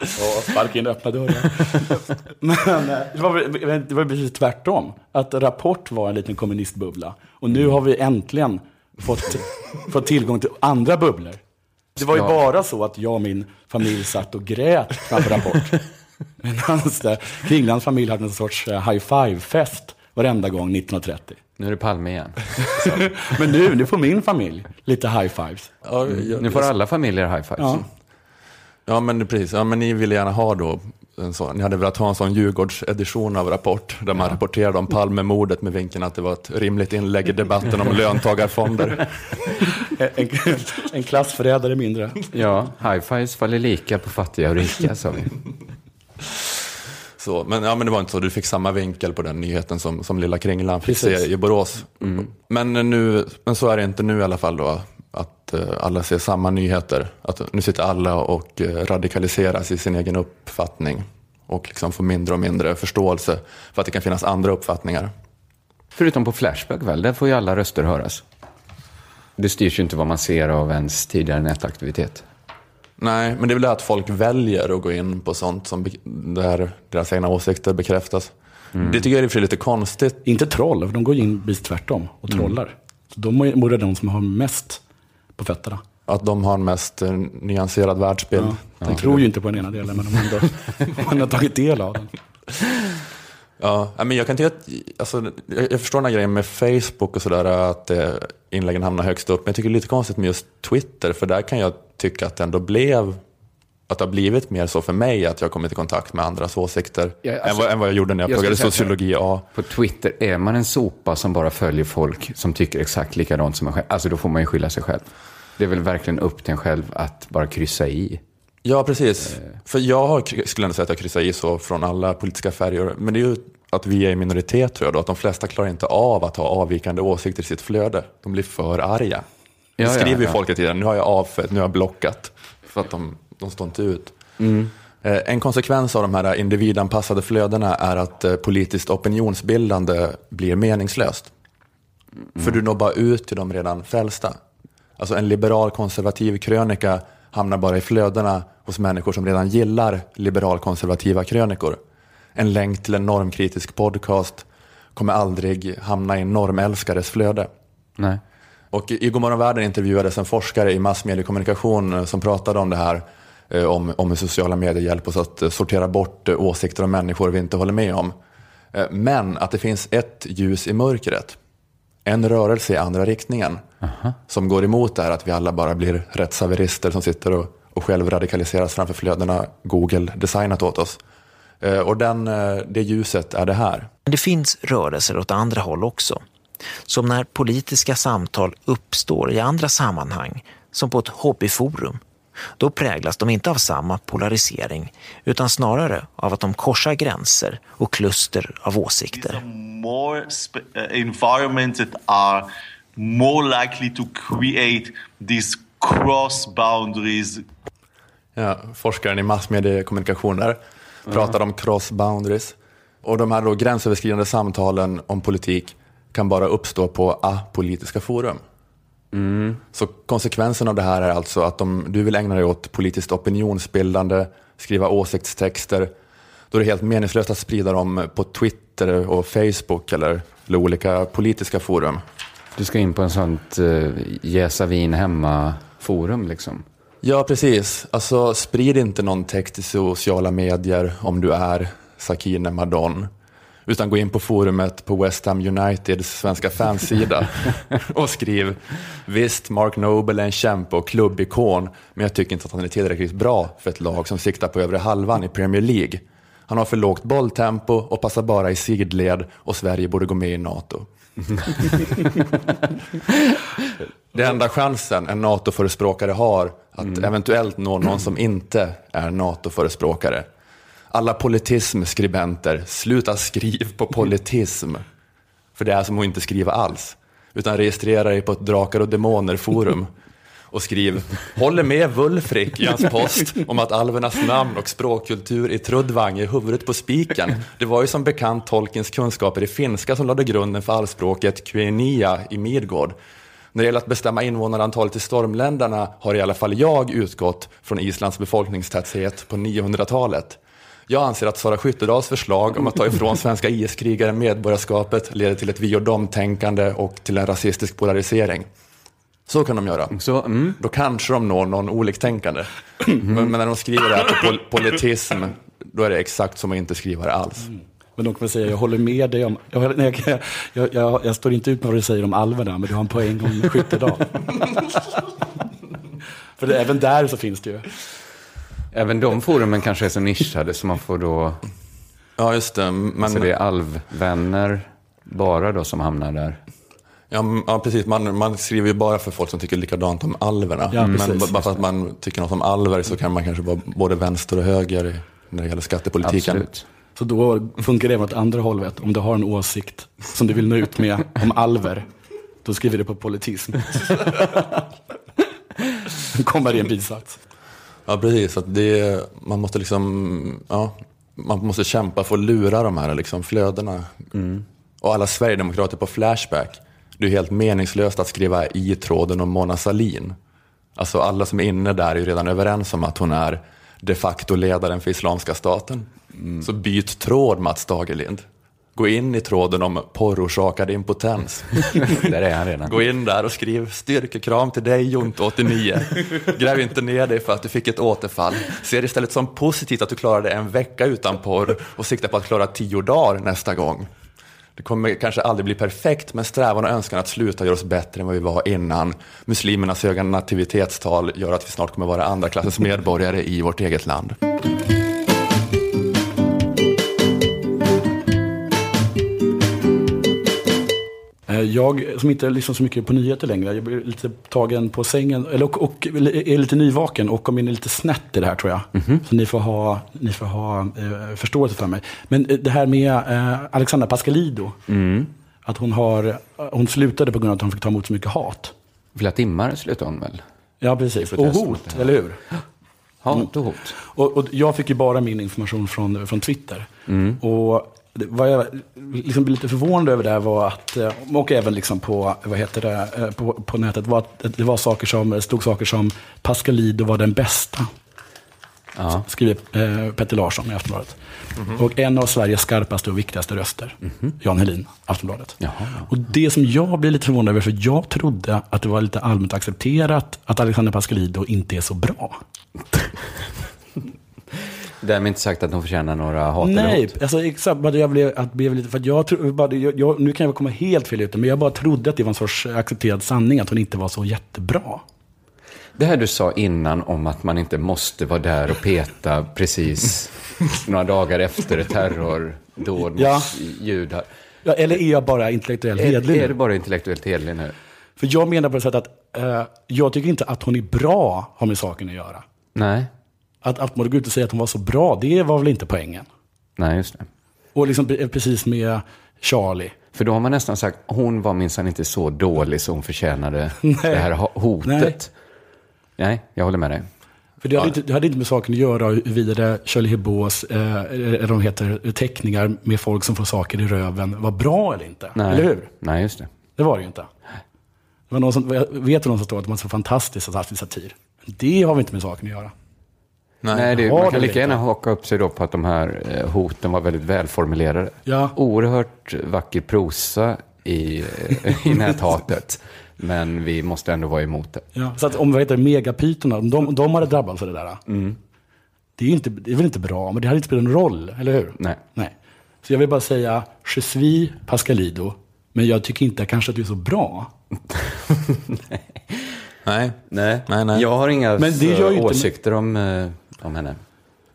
C: Ja, sparka in öppna dörrar. Men eh, det var, det var precis tvärtom. Att Rapport var en liten kommunistbubbla. Och nu har vi äntligen fått, fått tillgång till andra bubblor. Det var ju bara så att jag och min familj satt och grät framför Rapport. Medan Kringlands familj hade en sorts eh, high five-fest varenda gång 1930.
B: Nu är det Palme igen.
C: Men nu, nu får min familj lite high fives.
A: Ja, ja,
B: Nu får alla familjer high fives.
C: Ja.
A: Ja, men precis. Ja, men ni ville gärna ha då en sån, ni hade velat ha en sån Djurgårdsedition av Rapport, där man rapporterade om Palmemordet med vinkeln att det var ett rimligt inlägg i debatten om löntagarfonder.
C: En, en klassförrädare mindre.
B: Ja, high fives faller lika på fattiga och rika, sa vi.
A: Så, men, ja, men det var inte så, du fick samma vinkel på den nyheten som, som lilla Kringlan fick
C: Precis.
A: se i Borås. Men, nu, men så är det inte nu i alla fall då, att eh, alla ser samma nyheter. Att nu sitter alla och eh, radikaliseras i sin egen uppfattning och liksom får mindre och mindre förståelse för att det kan finnas andra uppfattningar.
B: Förutom på Flashback, väl? Där får ju alla röster höras. Det styrs ju inte vad man ser av ens tidigare nätaktivitet.
A: Nej, men det är väl det att folk väljer att gå in på sånt som där deras egna åsikter bekräftas. Det tycker jag är lite konstigt.
C: Inte troll, för de går in precis tvärtom och trollar. Så de borde de som har mest på fötterna.
A: Att de har en mest eh, nyanserad världsbild.
C: Ja. De tror ju inte på den ena delen, men de har ändå man har tagit del av den.
A: Ja, men jag kan tycka att, alltså, jag, förstår den här grejen med Facebook och sådär, att eh, inläggen hamnar högst upp. Men jag tycker det är lite konstigt med just Twitter, för där kan jag tycka att det ändå blev, att det har blivit mer så för mig att jag har kommit i kontakt med andras åsikter.
B: Ja, alltså,
A: än, vad, än vad jag gjorde när jag,
B: jag
A: pluggade sociologi A.
B: På Twitter är man en sopa som bara följer folk som tycker exakt likadant som en själv. Alltså då får man ju skylla sig själv. Det är väl verkligen upp till en själv att bara kryssa i.
A: Ja, precis. För jag har, skulle ändå säga att jag kryssar i så från alla politiska färger. Men det är ju, att vi är i minoritet tror jag då, att de flesta klarar inte av att ha avvikande åsikter i sitt flöde. De blir för arga.
B: Ja,
A: det
B: ja,
A: skriver ju
B: ja.
A: folk hela tiden, nu har jag avföljt, nu har jag blockat. För att de, de står inte ut.
B: Mm.
A: Eh, En konsekvens av de här individanpassade flödena är att eh, politiskt opinionsbildande blir meningslöst. För du når bara ut till de redan frälsta. Alltså en liberal konservativ krönika hamnar bara i flödena hos människor som redan gillar liberal konservativa krönikor. En länk till en normkritisk podcast kommer aldrig hamna i en normälskares flöde.
B: Nej.
A: Och i Godmorgon Världen intervjuades en forskare i massmediekommunikation eh, som pratade om det här, eh, om, om hur sociala medier hjälper oss att eh, sortera bort åsikter om människor vi inte håller med om. Men att det finns ett ljus i mörkret, en rörelse i andra riktningen, som går emot det här att vi alla bara blir rättshaverister som sitter och, och själv radikaliseras framför flödena Google designat åt oss. Eh, Och den, eh, det ljuset är det här.
G: Men det finns rörelser åt andra håll också. Som när politiska samtal uppstår i andra sammanhang, som på ett hobbyforum. Då präglas de inte av samma polarisering, utan snarare av att de korsar gränser och kluster av åsikter.
H: more sp- uh, environments that are more likely to create these cross boundaries
A: Ja, forskaren i massmediekommunikation där pratade om cross boundaries. Och de här då gränsöverskridande samtalen om politik kan bara uppstå på apolitiska forum. Så konsekvensen av det här är alltså att om du vill ägna dig åt politiskt opinionsbildande, skriva åsiktstexter, då är det helt meningslöst att sprida dem på Twitter och Facebook eller, eller olika politiska forum.
B: Du ska in på en sånt uh, jäsa vin hemma-forum liksom.
A: Ja, precis. Alltså, sprid inte någon text i sociala medier om du är Sakine Madon. Utan gå in på forumet på West Ham Uniteds svenska fansida och skriv Visst, Mark Noble är en kämpe och klubbikon, men jag tycker inte att han är tillräckligt bra för ett lag som siktar på övre halvan i Premier League. Han har för lågt bolltempo och passar bara i sidled och Sverige borde gå med i NATO. Det enda chansen en NATO-förespråkare har att eventuellt nå någon som inte är NATO-förespråkare. Alla politism-skribenter, sluta skriv på politism. För det är som att inte skriva alls. Utan registrera dig på ett Drakar och Demoner-forum och skriv Håller med Wulfrik i hans post om att alvernas namn och språkkultur i Trudvang är huvudet på spiken. Det var ju som bekant Tolkiens kunskaper i finska som lade grunden för allspråket Quenya i Midgård. När det gäller att bestämma invånarantalet i stormländerna har i alla fall jag utgått från Islands befolkningstäthet på 900-talet. Jag anser att Sara Skyttedals förslag om att ta ifrån svenska IS-krigare medborgarskapet leder till ett vi och dom-tänkande och till en rasistisk polarisering. Så kan de göra.
B: Så, mm.
A: Då kanske de når någon oliktänkande. Men, men när de skriver det här på pol politism, då är det exakt som att inte skriva det alls.
C: Men de kommer säga, jag håller med dig om, jag, nej, jag, jag, jag, jag står inte ut med vad du säger om alverna, men du har en poäng om Skyttedal. För det, även där så finns det ju.
B: Även de forumen kanske är så nischade så man får då...
A: Ja, just det. Men,
B: Så det är alvvänner bara då som hamnar där.
A: Ja, ja, precis. Man, man skriver ju bara för folk som tycker likadant om alverna.
C: Ja,
A: men
C: precis,
A: bara för att man tycker något om alver så kan man kanske vara både vänster och höger när det gäller skattepolitiken.
B: Absolut.
C: Så då funkar det åt andra hållet. Om du har en åsikt som du vill nå ut med om alver, då skriver du på politism. kommer i en bisats.
A: Ja, precis. Att det, man måste liksom, ja, man måste kämpa för att lura de här liksom, flödena. Och alla Sverigedemokrater på Flashback, det är helt meningslöst att skriva i tråden om Mona Sahlin. Alltså alla som är inne där är ju redan överens om att hon är de facto ledaren för Islamiska staten. Så byt tråd Mats Dagerlind. Gå in i tråden om porrorsakad impotens.
B: Där är han redan.
A: Gå in där och skriv styrkekram till dig Jont89. Gräv inte ner dig för att du fick ett återfall. Se det istället som positivt att du klarade en vecka utan porr och sikta på att klara tio dagar nästa gång. Det kommer kanske aldrig bli perfekt, men strävan och önskan att sluta gör oss bättre än vad vi var innan. Muslimernas höga nativitetstal gör att vi snart kommer vara andra klassens medborgare i vårt eget land.
C: Jag som inte lyssnar så mycket på nyheter längre, jag blir lite tagen på sängen, eller och, och är lite nyvaken och kommer in lite snett i det här tror jag. Så ni får ha, ni får ha eh, förståelse för mig. Men eh, det här med eh, Alexandra Pascalido, att hon, har, hon slutade på grund av att hon fick ta emot så mycket hat.
B: Flera timmar slutade hon väl?
C: Ja, precis. Och hot, eller hur?
B: Hat och hot.
C: Och, och jag fick ju bara min information från, från Twitter.
B: Mm.
C: Och vad jag liksom blev lite förvånad över där var att, eh, och även liksom på, vad heter det, eh, på, på nätet, var att det var saker som, stod saker som Pascalido var den bästa.
B: Ja.
C: Skriver eh, Petter Larsson i Aftonbladet. Och en av Sveriges skarpaste och viktigaste röster, Jan Helin, Aftonbladet.
B: Jaha.
C: Och det som jag blir lite förvånad över, för jag trodde att det var lite allmänt accepterat att Alexander Pascalido inte är så bra.
B: Därmed inte sagt att hon förtjänar några hat
C: Nej,
B: hot.
C: alltså exakt. Bara jag blev, att blev lite, för jag, tro, bara, jag, jag, nu kan jag komma helt fel ute, men jag bara trodde att det var en sorts accepterad sanning, att hon inte var så jättebra.
B: Det här du sa innan om att man inte måste vara där och peta precis några dagar efter ett terrordåd mot
C: Ja.
B: judar.
C: Ja, eller är jag bara intellektuellt
B: Är,
C: hedlig
B: är
C: nu?
B: du bara intellektuellt hedlig nu?
C: För jag menar på det sättet att eh, jag tycker inte att hon är bra har med saken att göra.
B: Nej,
C: Att, att man går ut och säger att hon var så bra, det var väl inte poängen.
B: nej just det.
C: Och liksom pre- precis med Charlie.
B: För då har man nästan sagt, hon var minsann inte så dålig så hon förtjänade det här ho- hotet. Nej. jag håller med dig.
C: För det hade, inte, det hade inte med saken att göra huruvida Charlie Hebauds, eh, eller de heter, teckningar med folk som får saker i röven var bra eller inte.
B: Nej.
C: Eller hur?
B: Nej, just det.
C: Det var det ju inte. Det var någon som, jag vet någon som stod att det var så fantastiskt fantastisk satir. Men det har vi inte med saken att göra.
B: Nej, det,
C: har
B: man
C: det
B: kan lika gärna haka upp sig då på att de här eh, hoten var väldigt välformulerade.
C: Ja.
B: Oerhört vacker prosa i, eh, i näthatet. Men vi måste ändå vara emot det.
C: Ja, så att om vad heter det, megapytorna, om de, de hade drabbats av det där.
B: Mm.
C: Det, är inte, det är väl inte bra, men det hade inte spelat någon roll, eller hur?
B: Nej.
C: Nej. Så jag vill bara säga, je suis Pascalido, men jag tycker inte kanske att du är så bra.
A: Nej.
B: Nej,
A: Nej, nej.
B: jag har inga
C: Men det gör ju inte-
B: åsikter om, eh, om henne.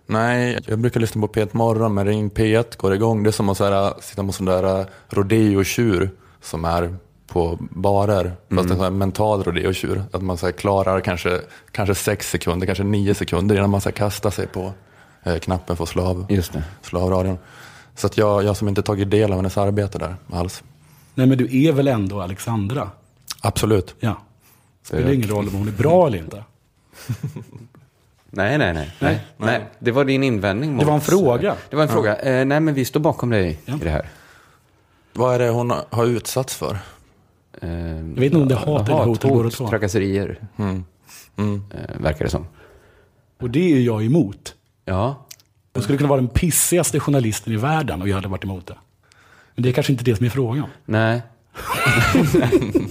A: Nej, jag brukar lyssna på P1 Morgon, men Ring P1 går igång. Det är som att så här, sitta med sån där rodeo-tjur som är på barer. Fast en sån här mental rodeo-tjur. Att man så här, klarar kanske, kanske sex sekunder, kanske nio sekunder innan man så här, kastar sig på eh, knappen för att slå av,
B: Just det.
A: slå av radion. Så att jag, jag som inte tagit del av hennes arbete där alls.
C: Nej, men du är väl ändå Alexandra?
A: Absolut.
C: Ja. Spelar ingen roll om hon är bra eller inte.
B: Nej, nej, nej. nej, nej. Det var din invändning mot...
C: Det var en fråga.
B: Det var en fråga. Eh, nej, men vi står bakom dig i det här.
A: Vad är det hon har utsatts för?
B: Eh,
C: Jag vet inte om det är hat eller hot båda två.
B: trakasserier,
A: Mm.
B: eh, verkar det som.
C: Och det är jag emot.
B: Ja,
C: Jag skulle kunna vara den pissigaste journalisten i världen och jag hade varit emot det. Men det är kanske inte det som är frågan.
B: nej.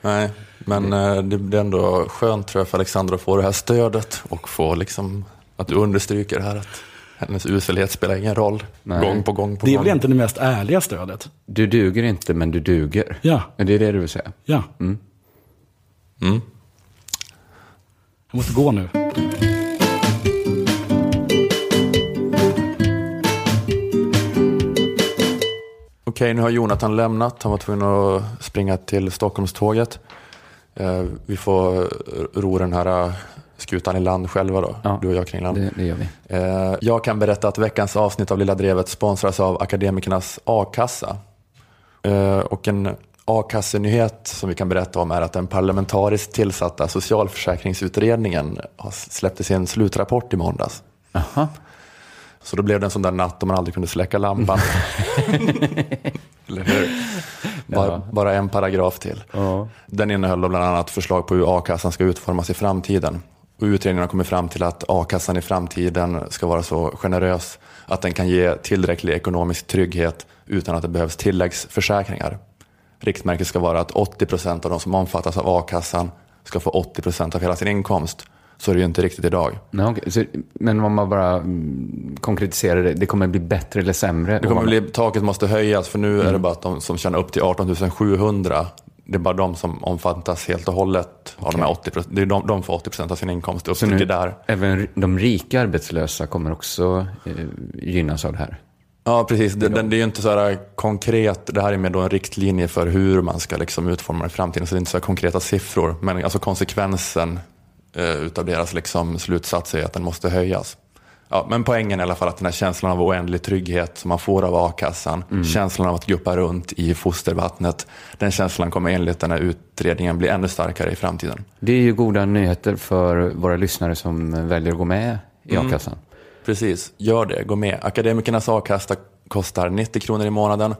A: Nej, men eh, det blir ändå skönt tror jag för Alexandra att få det här stödet och få liksom att du understryker det här att hennes uselhet spelar ingen roll.
B: Nej.
A: Gång på gång på
C: Det är
A: gång.
C: väl egentligen det mest ärliga stödet.
B: Du duger inte, men du duger.
C: Ja,
B: Är det det du vill säga?
C: ja.
A: Mm.
C: Jag måste gå nu.
A: Okej, nu har Jonathan lämnat. Han var tvungen att springa till Stockholmståget. Eh, Vi får ro den här eh, skutan i land själva då,
B: Ja,
A: du och jag kring land.
B: Det, det gör vi.
A: Eh, Jag kan berätta att veckans avsnitt av Lilla Drevet sponsras av Akademikernas a-kassa. Och en a-kassenyhet som vi kan berätta om är att den parlamentariskt tillsatta socialförsäkringsutredningen släppte sin slutrapport i måndags.
B: Aha.
A: Så då blev det en sån där natt då man aldrig kunde släcka lampan. Eller hur? Bara, bara en paragraf till.
B: Ja.
A: Den innehöll bland annat förslag på hur a-kassan ska utformas i framtiden. Och utredningen har kommit fram till att a-kassan i framtiden ska vara så generös att den kan ge tillräcklig ekonomisk trygghet utan att det behövs tilläggsförsäkringar. Riktmärket ska vara att 80 procent av de som omfattas av a-kassan ska få 80 procent av hela sin inkomst. Så är det ju inte riktigt idag.
B: Nej, okej. Så, men om man bara mm, konkretiserar det, det kommer bli bättre eller sämre?
A: Det kommer bli, taket måste höjas för nu är det bara att de som tjänar upp till 18 700 det är bara de som omfattas helt och hållet av de här 80 Det är de, de får 80 procent av sin inkomst upp
B: Så nu,
A: där.
B: även de rika arbetslösa kommer också eh, gynnas av det här?
A: Ja, precis. Det, det är ju inte så här konkret. Det här är mer då en riktlinje för hur man ska liksom utforma det i framtiden. Så det är inte så här konkreta siffror. Men alltså konsekvensen utav deras liksom slutsats är att den måste höjas. Ja, men poängen är i alla fall att den här känslan av oändlig trygghet som man får av a-kassan,
B: Mm.
A: känslan av att guppa runt i fostervattnet, den känslan kommer enligt den här utredningen bli ännu starkare i framtiden.
B: Det är ju goda nyheter för våra lyssnare som väljer att gå med i
A: Mm.
B: a-kassan.
A: Precis, gör det, gå med. Akademikernas a-kassa kostar 90 kronor i månaden.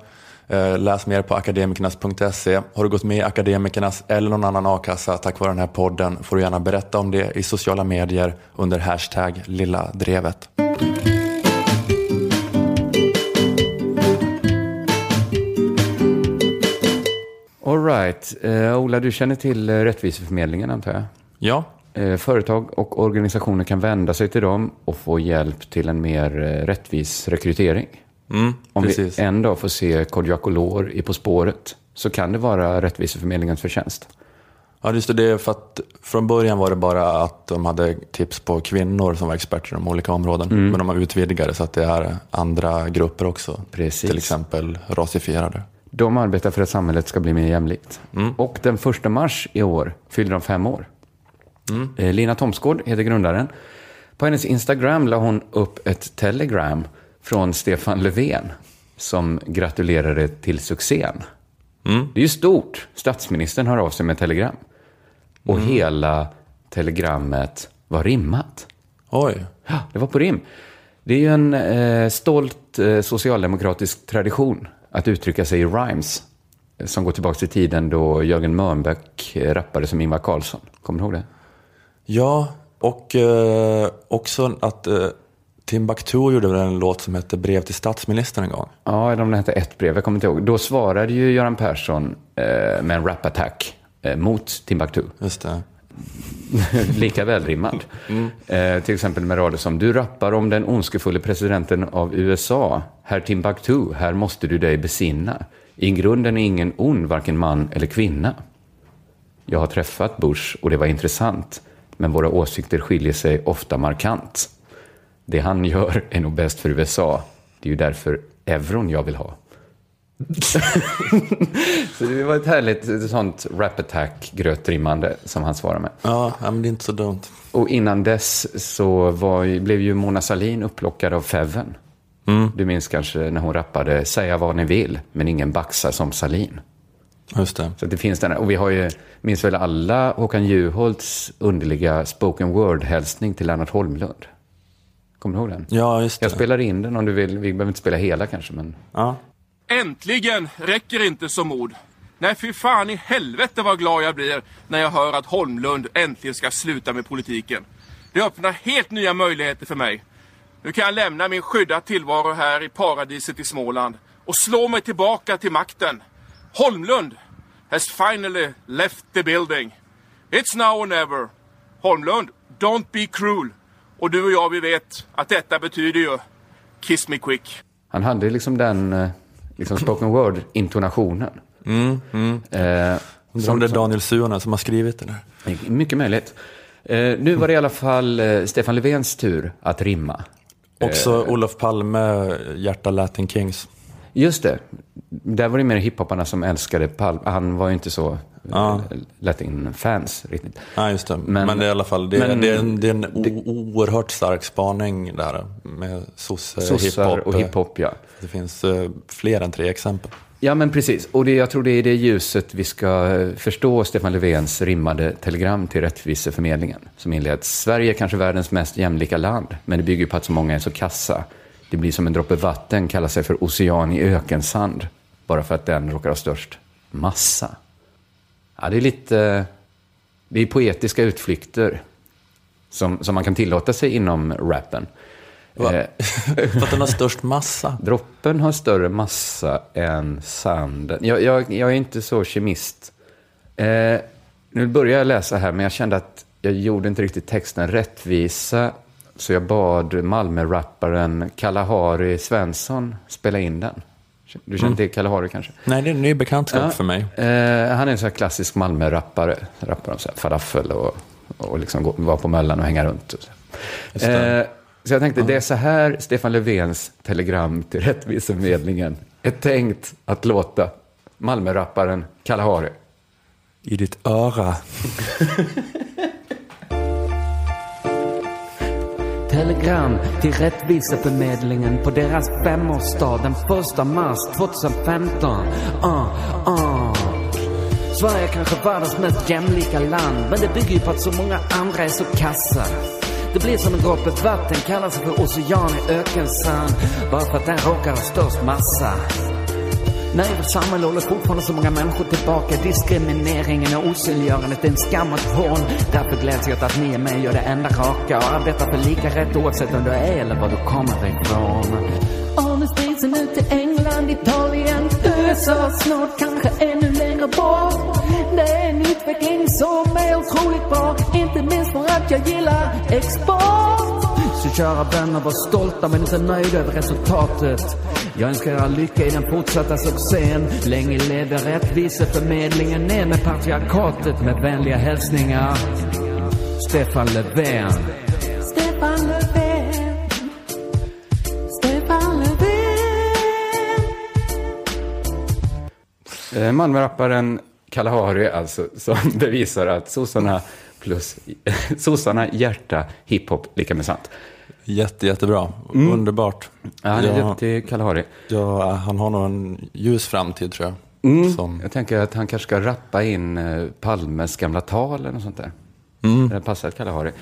A: Eh, Läs mer på akademikernas.se. Har du gått med i Akademikernas eller någon annan a-kassa tack vare den här podden får du gärna berätta om det i sociala medier under hashtag lilla drevet.
B: All right. Eh, Ola, du känner till eh, Rättviseförmedlingen antar jag?
A: Ja,
B: Eh, företag och organisationer kan vända sig till dem och få hjälp till en mer rättvis rekrytering.
A: Mm,
B: Om
A: precis.
B: vi en dag får se Kodjakolor i På spåret så kan det vara Rättviseförmedlingens förtjänst.
A: Ja, just det. för att från början var det bara att de hade tips på kvinnor som var experter inom olika områden.
B: Mm.
A: Men de har utvidgat det så att det är andra grupper också.
B: Precis.
A: Till exempel rasifierade.
B: De arbetar för att samhället ska bli mer jämlikt. Och den första mars i år fyllde de fem år. Eh, Lina Thomsgård heter grundaren. På hennes Instagram la hon upp ett telegram från Stefan Löfven som gratulerade till succén. Det är ju stort. Statsministern hör av sig med telegram. Och hela telegrammet var rimmat.
A: Oj,
B: Ja, det var på rim. Det är ju en eh, stolt eh, socialdemokratisk tradition att uttrycka sig i rhymes. eh, Som går tillbaka till tiden då Jörgen Mörnbäck eh, rappade som Ingvar Carlsson. Kommer du ihåg det?
A: Ja, och eh, också att eh, Timbuktu gjorde väl en låt som hette Brev till statsministern en gång.
B: Ja, eller om det hette ett brev, jag kommer inte ihåg. Då svarade ju Göran Persson eh, med en rap-attack eh, mot Timbuktu.
A: Just det.
B: Lika välrimmad. Eh, till exempel med rader som Du rappar om den ondskefulle presidenten av USA. Herr Timbuktu, här måste du dig besinna. I grunden är ingen ond, varken man eller kvinna. Jag har träffat Bush och det var intressant. Men våra åsikter skiljer sig ofta markant. Det han gör är nog bäst för USA. Det är ju därför euron jag vill ha. Så det var ett härligt sånt rap-attack, grötrimmande, som han svarade med.
A: Ja, men det är inte så dumt.
B: Och innan dess så var, blev ju Mona Sahlin upplockad av Feven. Du minns kanske när hon rappade “Säga vad ni vill, men ingen baxar som Sahlin”.
A: Just det.
B: Så det finns den här, och vi har ju, minns väl alla Håkan Juholts underliga spoken word-hälsning till Lennart Holmlund? Kommer du ihåg den?
A: Ja, just det.
B: Jag spelar in den om du vill, vi behöver inte spela hela kanske, men...
A: Ja.
I: Äntligen räcker inte som ord. Nej, fy fan i helvete vad glad jag blir när jag hör att Holmlund äntligen ska sluta med politiken. Det öppnar helt nya möjligheter för mig. Nu kan jag lämna min skydda tillvaro här i paradiset i Småland och slå mig tillbaka till makten. Holmlund has finally left the building. It's now or never. Holmlund, don't be cruel. Och du och jag, vi vet att detta betyder ju kiss me quick.
B: Han hade liksom den eh, liksom spoken word-intonationen. Eh,
A: Som det är Daniel Suhonen som har skrivit den här.
B: Mycket möjligt. Eh, nu var det i alla fall eh, Stefan Löfvens tur att rimma.
A: Också Olof Palme, Hjärta Latin Kings.
B: Just det. Där var det mer hiphoparna som älskade Palme. Han var ju inte så
A: Ja.
B: Latin-fans riktigt.
A: Ja, just det. Men,
B: Men-
A: det är i alla fall det,
B: men-
A: det är en, det är en o- oerhört stark spaning där med sosse,
B: Sossar
A: hiphop.
B: och hiphop, ja.
A: Det finns eh, fler än tre exempel.
B: Ja, men precis. Och det, jag tror det är i det ljuset vi ska eh, förstå Stefan Löfvens rimmade telegram till Rättviseförmedlingen. Som inleds. Sverige är kanske världens mest jämlika land, men det bygger på att så många är så kassa. Det blir som en droppe vatten, kallar sig för ocean i ökensand. Bara för att den råkar ha störst massa. Ja, det är lite... Det är poetiska utflykter som, som man kan tillåta sig inom rappen. Eh,
A: För att den har störst massa.
B: Droppen har större massa än sanden. Jag, jag, jag är inte så kemist. Eh, nu börjar jag läsa här, men jag kände att jag gjorde inte riktigt texten rättvisa. Så jag bad Malmö-rapparen Kalahari Svensson spela in den. Du känner till Kalahari kanske?
A: Nej, det är en ny bekantskap
B: Ja.
A: för mig.
B: Eh, han är en sån här klassisk Malmö-rappare. Rappar om så här falafel och, och liksom gå, vara på Möllan och hänga runt. Och så. Eh, Så jag tänkte, det är så här Stefan Löfvens telegram till Rättviseförmedlingen är tänkt att låta Malmörapparen Kalahari.
A: I ditt öra.
J: Telegram till Rättviseförmedlingen på deras femårsdag den första mars 2015. Uh, uh. Sverige är kanske världens mest jämlika land, men det bygger ju på att så många andra är så kassa. Det blir som en droppe vatten, kallar sig för ocean i ökensand, bara för att den råkar ha störst massa. Nej, vårt samhälle håller fortfarande så många människor tillbaka. Diskrimineringen och osynliggörandet är en skam och ett hån. Därför gläds jag åt att ni är med och gör det enda raka och arbetar för lika rätt oavsett om du är eller var du kommer ifrån. Nu den ut till England, Italien, USA, snart kanske ännu längre bort. Det är en utveckling som är otroligt bra, inte minst för att jag gillar export. Så kära vänner, var stolta men inte nöjda över resultatet. Jag önskar er lycka i den fortsatta succén. Länge leve rättviseförmedlingen, ner med patriarkatet med vänliga hälsningar. Stefan Löfven. Stefan Löfven. Stefan Löfven.
B: Eh, Malmörapparen Kalahari alltså, som bevisar att sossarna plus sossarna, hjärta, hiphop lika med sant.
A: Jätte, jättebra. Underbart.
B: Ja, han är
A: Ja.
B: duktig, Kalahari.
A: Ja, han har nog en ljus framtid tror jag.
B: Mm.
A: Som,
B: Jag tänker att han kanske ska rappa in eh, Palmes gamla tal eller något sånt där. Det passar Kalahari.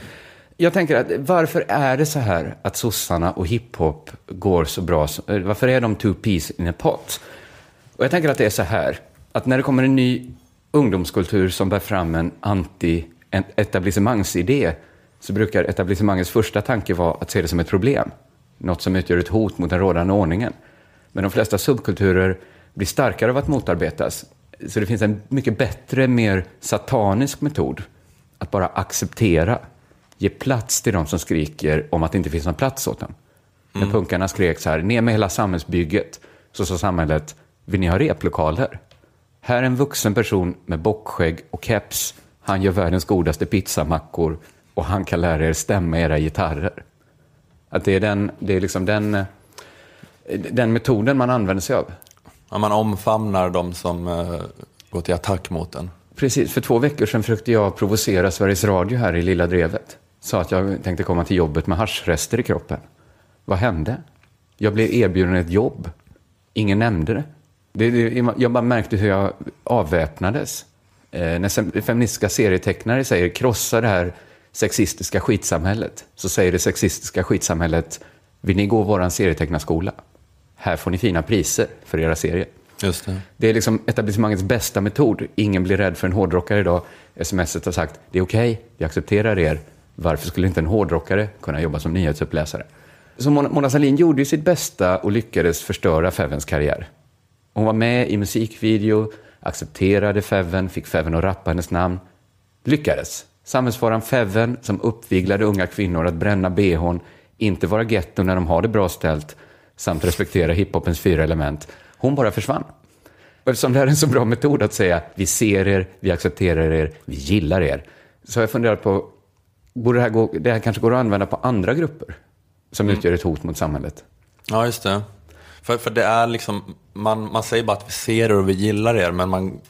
B: Jag tänker att varför är det så här att sossarna och hiphop går så bra? eh, Varför är de two peas in a pot? Och jag tänker att det är så här, att när det kommer en ny ungdomskultur som bär fram en anti-etablissemangsidé så brukar etablissemangets första tanke vara att se det som ett problem. Något som utgör ett hot mot den rådande ordningen. Men de flesta subkulturer blir starkare av att motarbetas. Så det finns en mycket bättre, mer satanisk metod att bara acceptera, ge plats till de som skriker om att det inte finns någon plats åt dem. När punkarna skrek så här, ner med hela samhällsbygget, så sa samhället, vill ni ha replokaler? Här är en vuxen person med bockskägg och keps. Han gör världens godaste pizzamackor och han kan lära er stämma era gitarrer. Att det är den, det är liksom den, eh, den metoden man använder sig av.
A: ja, man omfamnar de som eh, går till attack mot en.
B: Precis, för två veckor sedan försökte jag provocera Sveriges Radio här i Lilla Drevet. Sa att jag tänkte komma till jobbet med haschrester i kroppen. Vad hände? Jag blev erbjuden ett jobb. Ingen nämnde det. det, det jag bara märkte hur jag avväpnades. Eh, när feministiska serietecknare säger krossa det här sexistiska skitsamhället, så säger det sexistiska skitsamhället, vill ni gå våran serietecknarskola? Här får ni fina priser för era serier.
A: Just det.
B: Det är liksom etablissemangets bästa metod. Ingen blir rädd för en hårdrockare idag. Smset har sagt, det är okej, vi accepterar er. Varför skulle inte en hårdrockare kunna jobba som nyhetsuppläsare? Så Mona, Mona Sahlin gjorde ju sitt bästa och lyckades förstöra Fevens karriär. Hon var med i musikvideo, accepterade Feven, fick Feven att rappa hennes namn. Lyckades. Samhällsfaran Feven, som uppviglade unga kvinnor att bränna bhn, inte vara getto när de har det bra ställt, samt respektera hiphopens fyra element. Hon bara försvann. Och eftersom det här är en så bra metod att säga vi ser er, vi accepterar er, vi gillar er, så har jag funderat på, borde det här, gå, det här kanske går att använda på andra grupper som utgör ett hot mot samhället?
A: Ja, just det. För, för det är liksom, man, man säger bara att vi ser er och vi gillar er, men man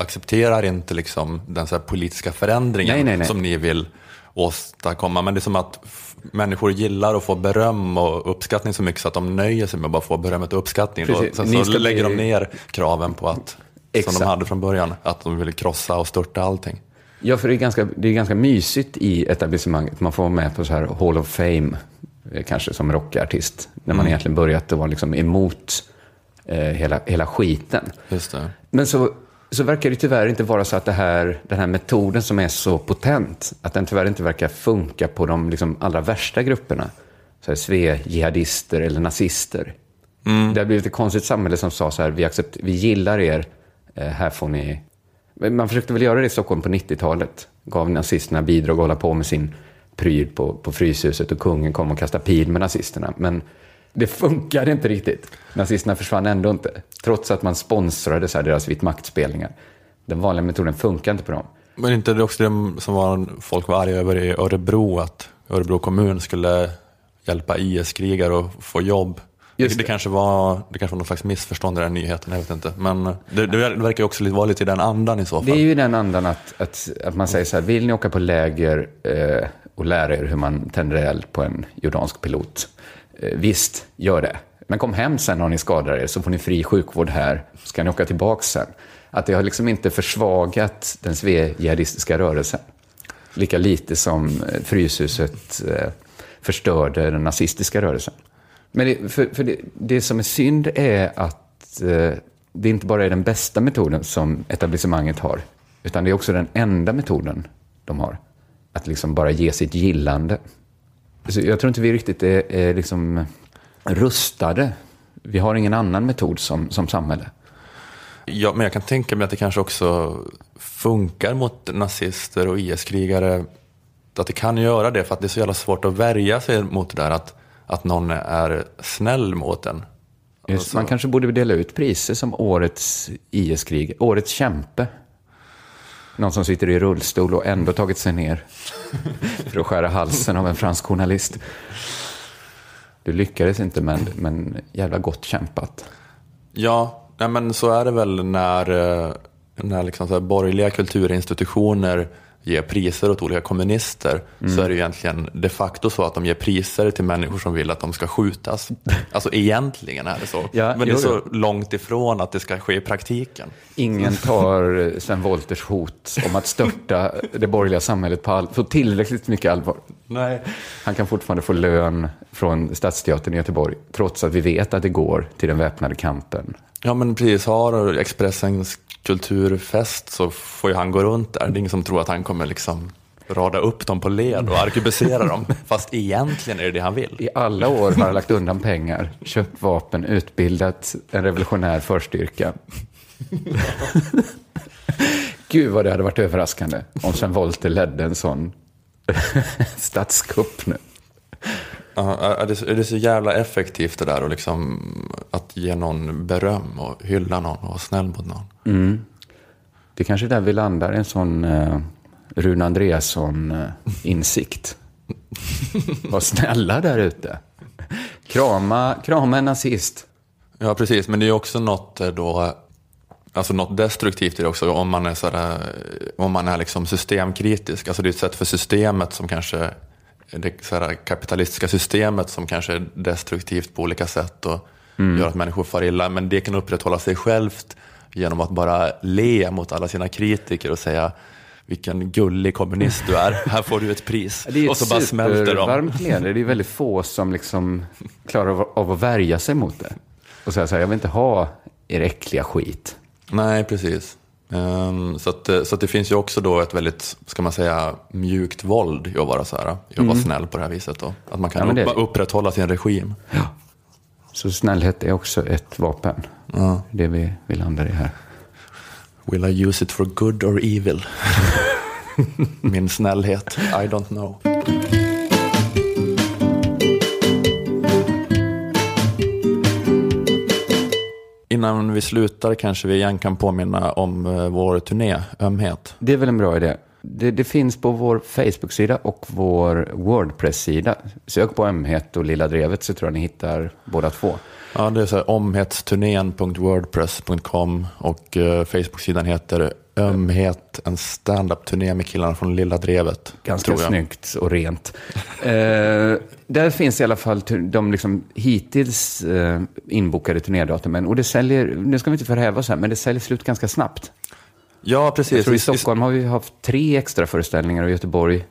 A: accepterar inte liksom den så politiska förändringen
B: Nej, nej, nej.
A: som ni vill åstadkomma. Men det är som att människor gillar att få beröm och uppskattning så mycket så att de nöjer sig med att bara få berömmet och uppskattning. Då.
B: Precis.
A: Sen
B: Ni
A: så
B: ska
A: lägger
B: bli-
A: de ner kraven på att, som
B: Exakt.
A: de hade från början, att de ville krossa och störta allting.
B: Ja, för det är, ganska, det är ganska mysigt i etablissemanget. Man får vara med på så här Hall of Fame, eh, kanske som rockartist, när man egentligen börjat att vara liksom emot eh, hela, hela skiten. Men så, så verkar det tyvärr inte vara så att det här, den här metoden som är så potent, att den tyvärr inte verkar funka på de liksom allra värsta grupperna. Så här sve-jihadister eller nazister. Det har blivit ett konstigt samhälle som sa så här, vi, accept, vi gillar er, eh, här får ni... Man försökte väl göra det i Stockholm på 90-talet. Gav nazisterna bidrag och hålla på med sin pryl på, på Fryshuset och kungen kom och kastade pil med nazisterna. Men det funkade inte riktigt. Nazisterna försvann ändå inte. Trots att man sponsrade så här deras vitt maktspelningar. Den vanliga metoden funkar inte på dem.
A: Men inte det också det som var, folk var arga över i Örebro, att Örebro kommun skulle hjälpa IS-krigare att få jobb. Det, det, kanske var, det kanske var någon slags missförstånd i den nyheten, jag vet inte. Men det, det verkar också vara lite i den andan i så fall.
B: Det är ju den andan att, att, att man säger så här, vill ni åka på läger eh, och lära er hur man tänder eld på en jordansk pilot? Eh, visst, gör det. Men kom hem sen om ni skadar er, så får ni fri sjukvård här, så kan ni åka tillbaka sen. Att det har liksom inte försvagat den sve-jihadistiska rörelsen. Lika lite som eh, Fryshuset eh, förstörde den nazistiska rörelsen. Men det, för, för det, det, som är synd är att eh, det inte bara är den bästa metoden som etablissemanget har, utan det är också den enda metoden de har. Att liksom bara ge sitt gillande. Jag tror inte vi riktigt är, är liksom rustade. Vi har ingen annan metod som, som samhälle.
A: Ja, men jag kan tänka mig att det kanske också funkar mot nazister och IS-krigare. Att det kan göra det för att det är så jävla svårt att värja sig mot det där att, att någon är snäll mot en.
B: Just, alltså- man kanske borde dela ut priser som årets IS-krig, årets kämpe. Någon som sitter i rullstol och ändå tagit sig ner för att skära halsen av en fransk journalist. Du lyckades inte, men, men jävla gott kämpat.
A: Ja, men så är det väl när, eh, när liksom så borgerliga kulturinstitutioner ger priser åt olika kommunister mm. så är det ju egentligen de facto så att de ger priser till människor som vill att de ska skjutas. Alltså egentligen är det så. Ja, Men det är så långt ifrån att det ska ske i praktiken.
B: Ingen tar Sven Wolters hot om att störta det borgerliga samhället på, all, på tillräckligt mycket allvar.
A: Nej.
B: Han kan fortfarande få lön från Stadsteatern i Göteborg, trots att vi vet att det går till den väpnade kampen.
A: Ja, men precis. Har Expressens kulturfest så får ju han gå runt där. Det är ingen som tror att han kommer liksom rada upp dem på led och arkebusera dem. Fast egentligen är det det han vill.
B: I alla år har han lagt undan pengar, köpt vapen, utbildat en revolutionär förstyrka. Gud vad det hade varit överraskande om Sven Wollter ledde en sån statskupp nu.
A: Ja, är det, är det så jävla effektivt det där och liksom att ge någon beröm och hylla någon och vara snäll mot någon?
B: Mm. Det är kanske är där vi landar, en sån uh, Rune Andreasson-insikt. Var snälla där ute. Krama, krama en nazist.
A: Ja, precis. Men det är också något eh, då, alltså något destruktivt i det också om man är, sådär, om man är liksom systemkritisk. Alltså det är ett sätt för systemet som kanske det så kapitalistiska systemet som kanske är destruktivt på olika sätt och mm. gör att människor far illa. Men det kan upprätthålla sig självt genom att bara le mot alla sina kritiker och säga vilken gullig kommunist du är, här får du ett pris.
B: Det är
A: och så bara smälter de.
B: varmt leende. Det är väldigt få som liksom klarar av att värja sig mot det. Och säga så här, jag vill inte ha er äckliga skit.
A: Nej, precis. Um, så, att, så att det finns ju också då ett väldigt, ska man säga, mjukt våld i att vara så här, i att mm. vara snäll på det här viset. Då. Att man kan ja, det... upp, upprätthålla sin regim.
B: Ja. Så snällhet är också ett vapen. Ja. Det vi, vi landar i här.
A: Will I use it for good or evil? Min snällhet, I don't know. Innan vi slutar kanske vi igen kan påminna om eh, vår turné, Ömhet.
B: Det är väl en bra idé. Det, det finns på vår Facebook-sida och vår Wordpress-sida. Sök på Ömhet och Lilla Drevet så tror jag ni hittar båda två.
A: Ja, det är så här, omhetsturnén.wordpress.com och uh, Facebook-sidan heter Ömhet, en stand-up-turné med killarna från Lilla Drevet.
B: Ganska snyggt och rent. eh, där finns i alla fall de liksom hittills eh, inbokade turnédatumen. Och det säljer, nu ska vi inte förhäva oss här, men det säljer slut ganska snabbt.
A: Ja, precis. Jag
B: tror I Stockholm har vi haft tre extra föreställningar och i Göteborg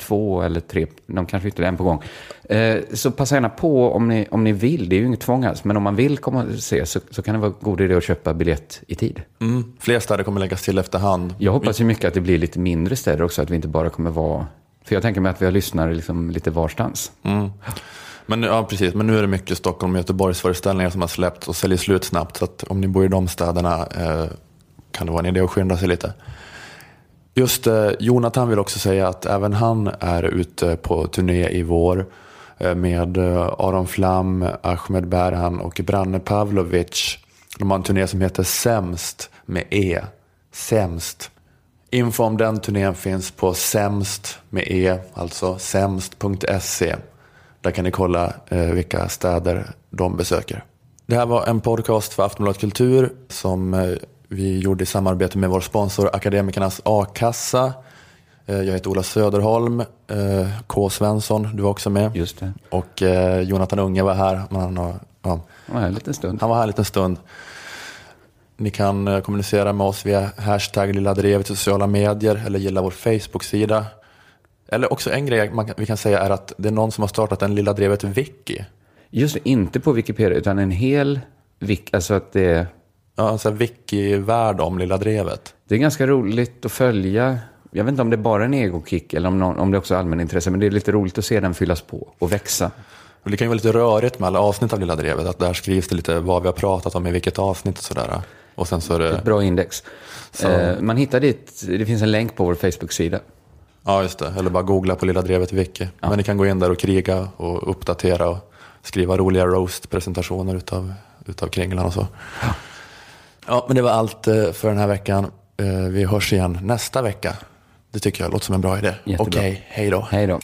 B: två eller tre, de kanske ytterligare en på gång. Eh, så passa gärna på om ni, om ni vill, det är ju inget tvång alls, men om man vill komma och se så, så kan det vara god idé att köpa biljett i tid.
A: Mm. Fler städer kommer läggas till efterhand.
B: Jag hoppas ju mycket att det blir lite mindre städer också, att vi inte bara kommer vara, för jag tänker mig att vi har lyssnare liksom lite varstans.
A: Mm. Men, ja, precis. Men nu är det mycket Stockholm och Göteborgs föreställningar som har släppts och säljer slut snabbt. Så om ni bor i de städerna eh, kan det vara en idé att skynda sig lite. Just eh, Jonathan vill också säga att även han är ute på turné i vår eh, med eh, Aron Flam, Ahmed Berhan och Branne Pavlovic. De har en turné som heter Sämst med E. Sämst. Info om den turnén finns på sämst med E, alltså sämst.se. Där kan ni kolla eh, vilka städer de besöker. Det här var en podcast för Aftonbladet Kultur som eh, vi gjorde i samarbete med vår sponsor Akademikernas A-kassa. Eh, jag heter Ola Söderholm, eh, K. Svensson, du var också med.
B: Just det.
A: Och eh, Jonathan Unge var här. Han, har- ja,
B: Han var här en liten stund.
A: han var här en liten stund. Ni kan kommunicera med oss via hashtag Lilla Drevet i sociala medier eller gilla vår Facebook-sida. Eller också en grej man vi kan säga är att det är någon som har startat en Lilla Drevet Wiki.
B: Just det, inte på Wikipedia, utan en hel wiki. Alltså att det är,
A: Ja, alltså wiki-värld om Lilla Drevet.
B: det är ganska roligt att följa. Jag vet inte om det är bara en egokick eller om, någon, om det också är allmänintresse, men det är lite roligt att se den fyllas på och växa.
A: Och det kan ju vara lite rörigt med alla avsnitt av Lilla Drevet. Att där skrivs det lite vad vi har pratat om i vilket avsnitt och sådär. Och sen så är det...
B: Ett bra index.
A: Så-
B: Eh, man hittar dit, det finns en länk på vår Facebook-sida.
A: Ja, just det. Eller bara googla på Lilla Drevet Wiki. Men ni kan gå in där och kriga och uppdatera och skriva roliga roast-presentationer utav, utav Kringlan och så. Ja, men det var allt eh, för den här veckan. Eh, Vi hörs igen nästa vecka. Det tycker jag låter som en bra idé.
B: Jättebra.
A: Okej, hej då.
B: Hej då.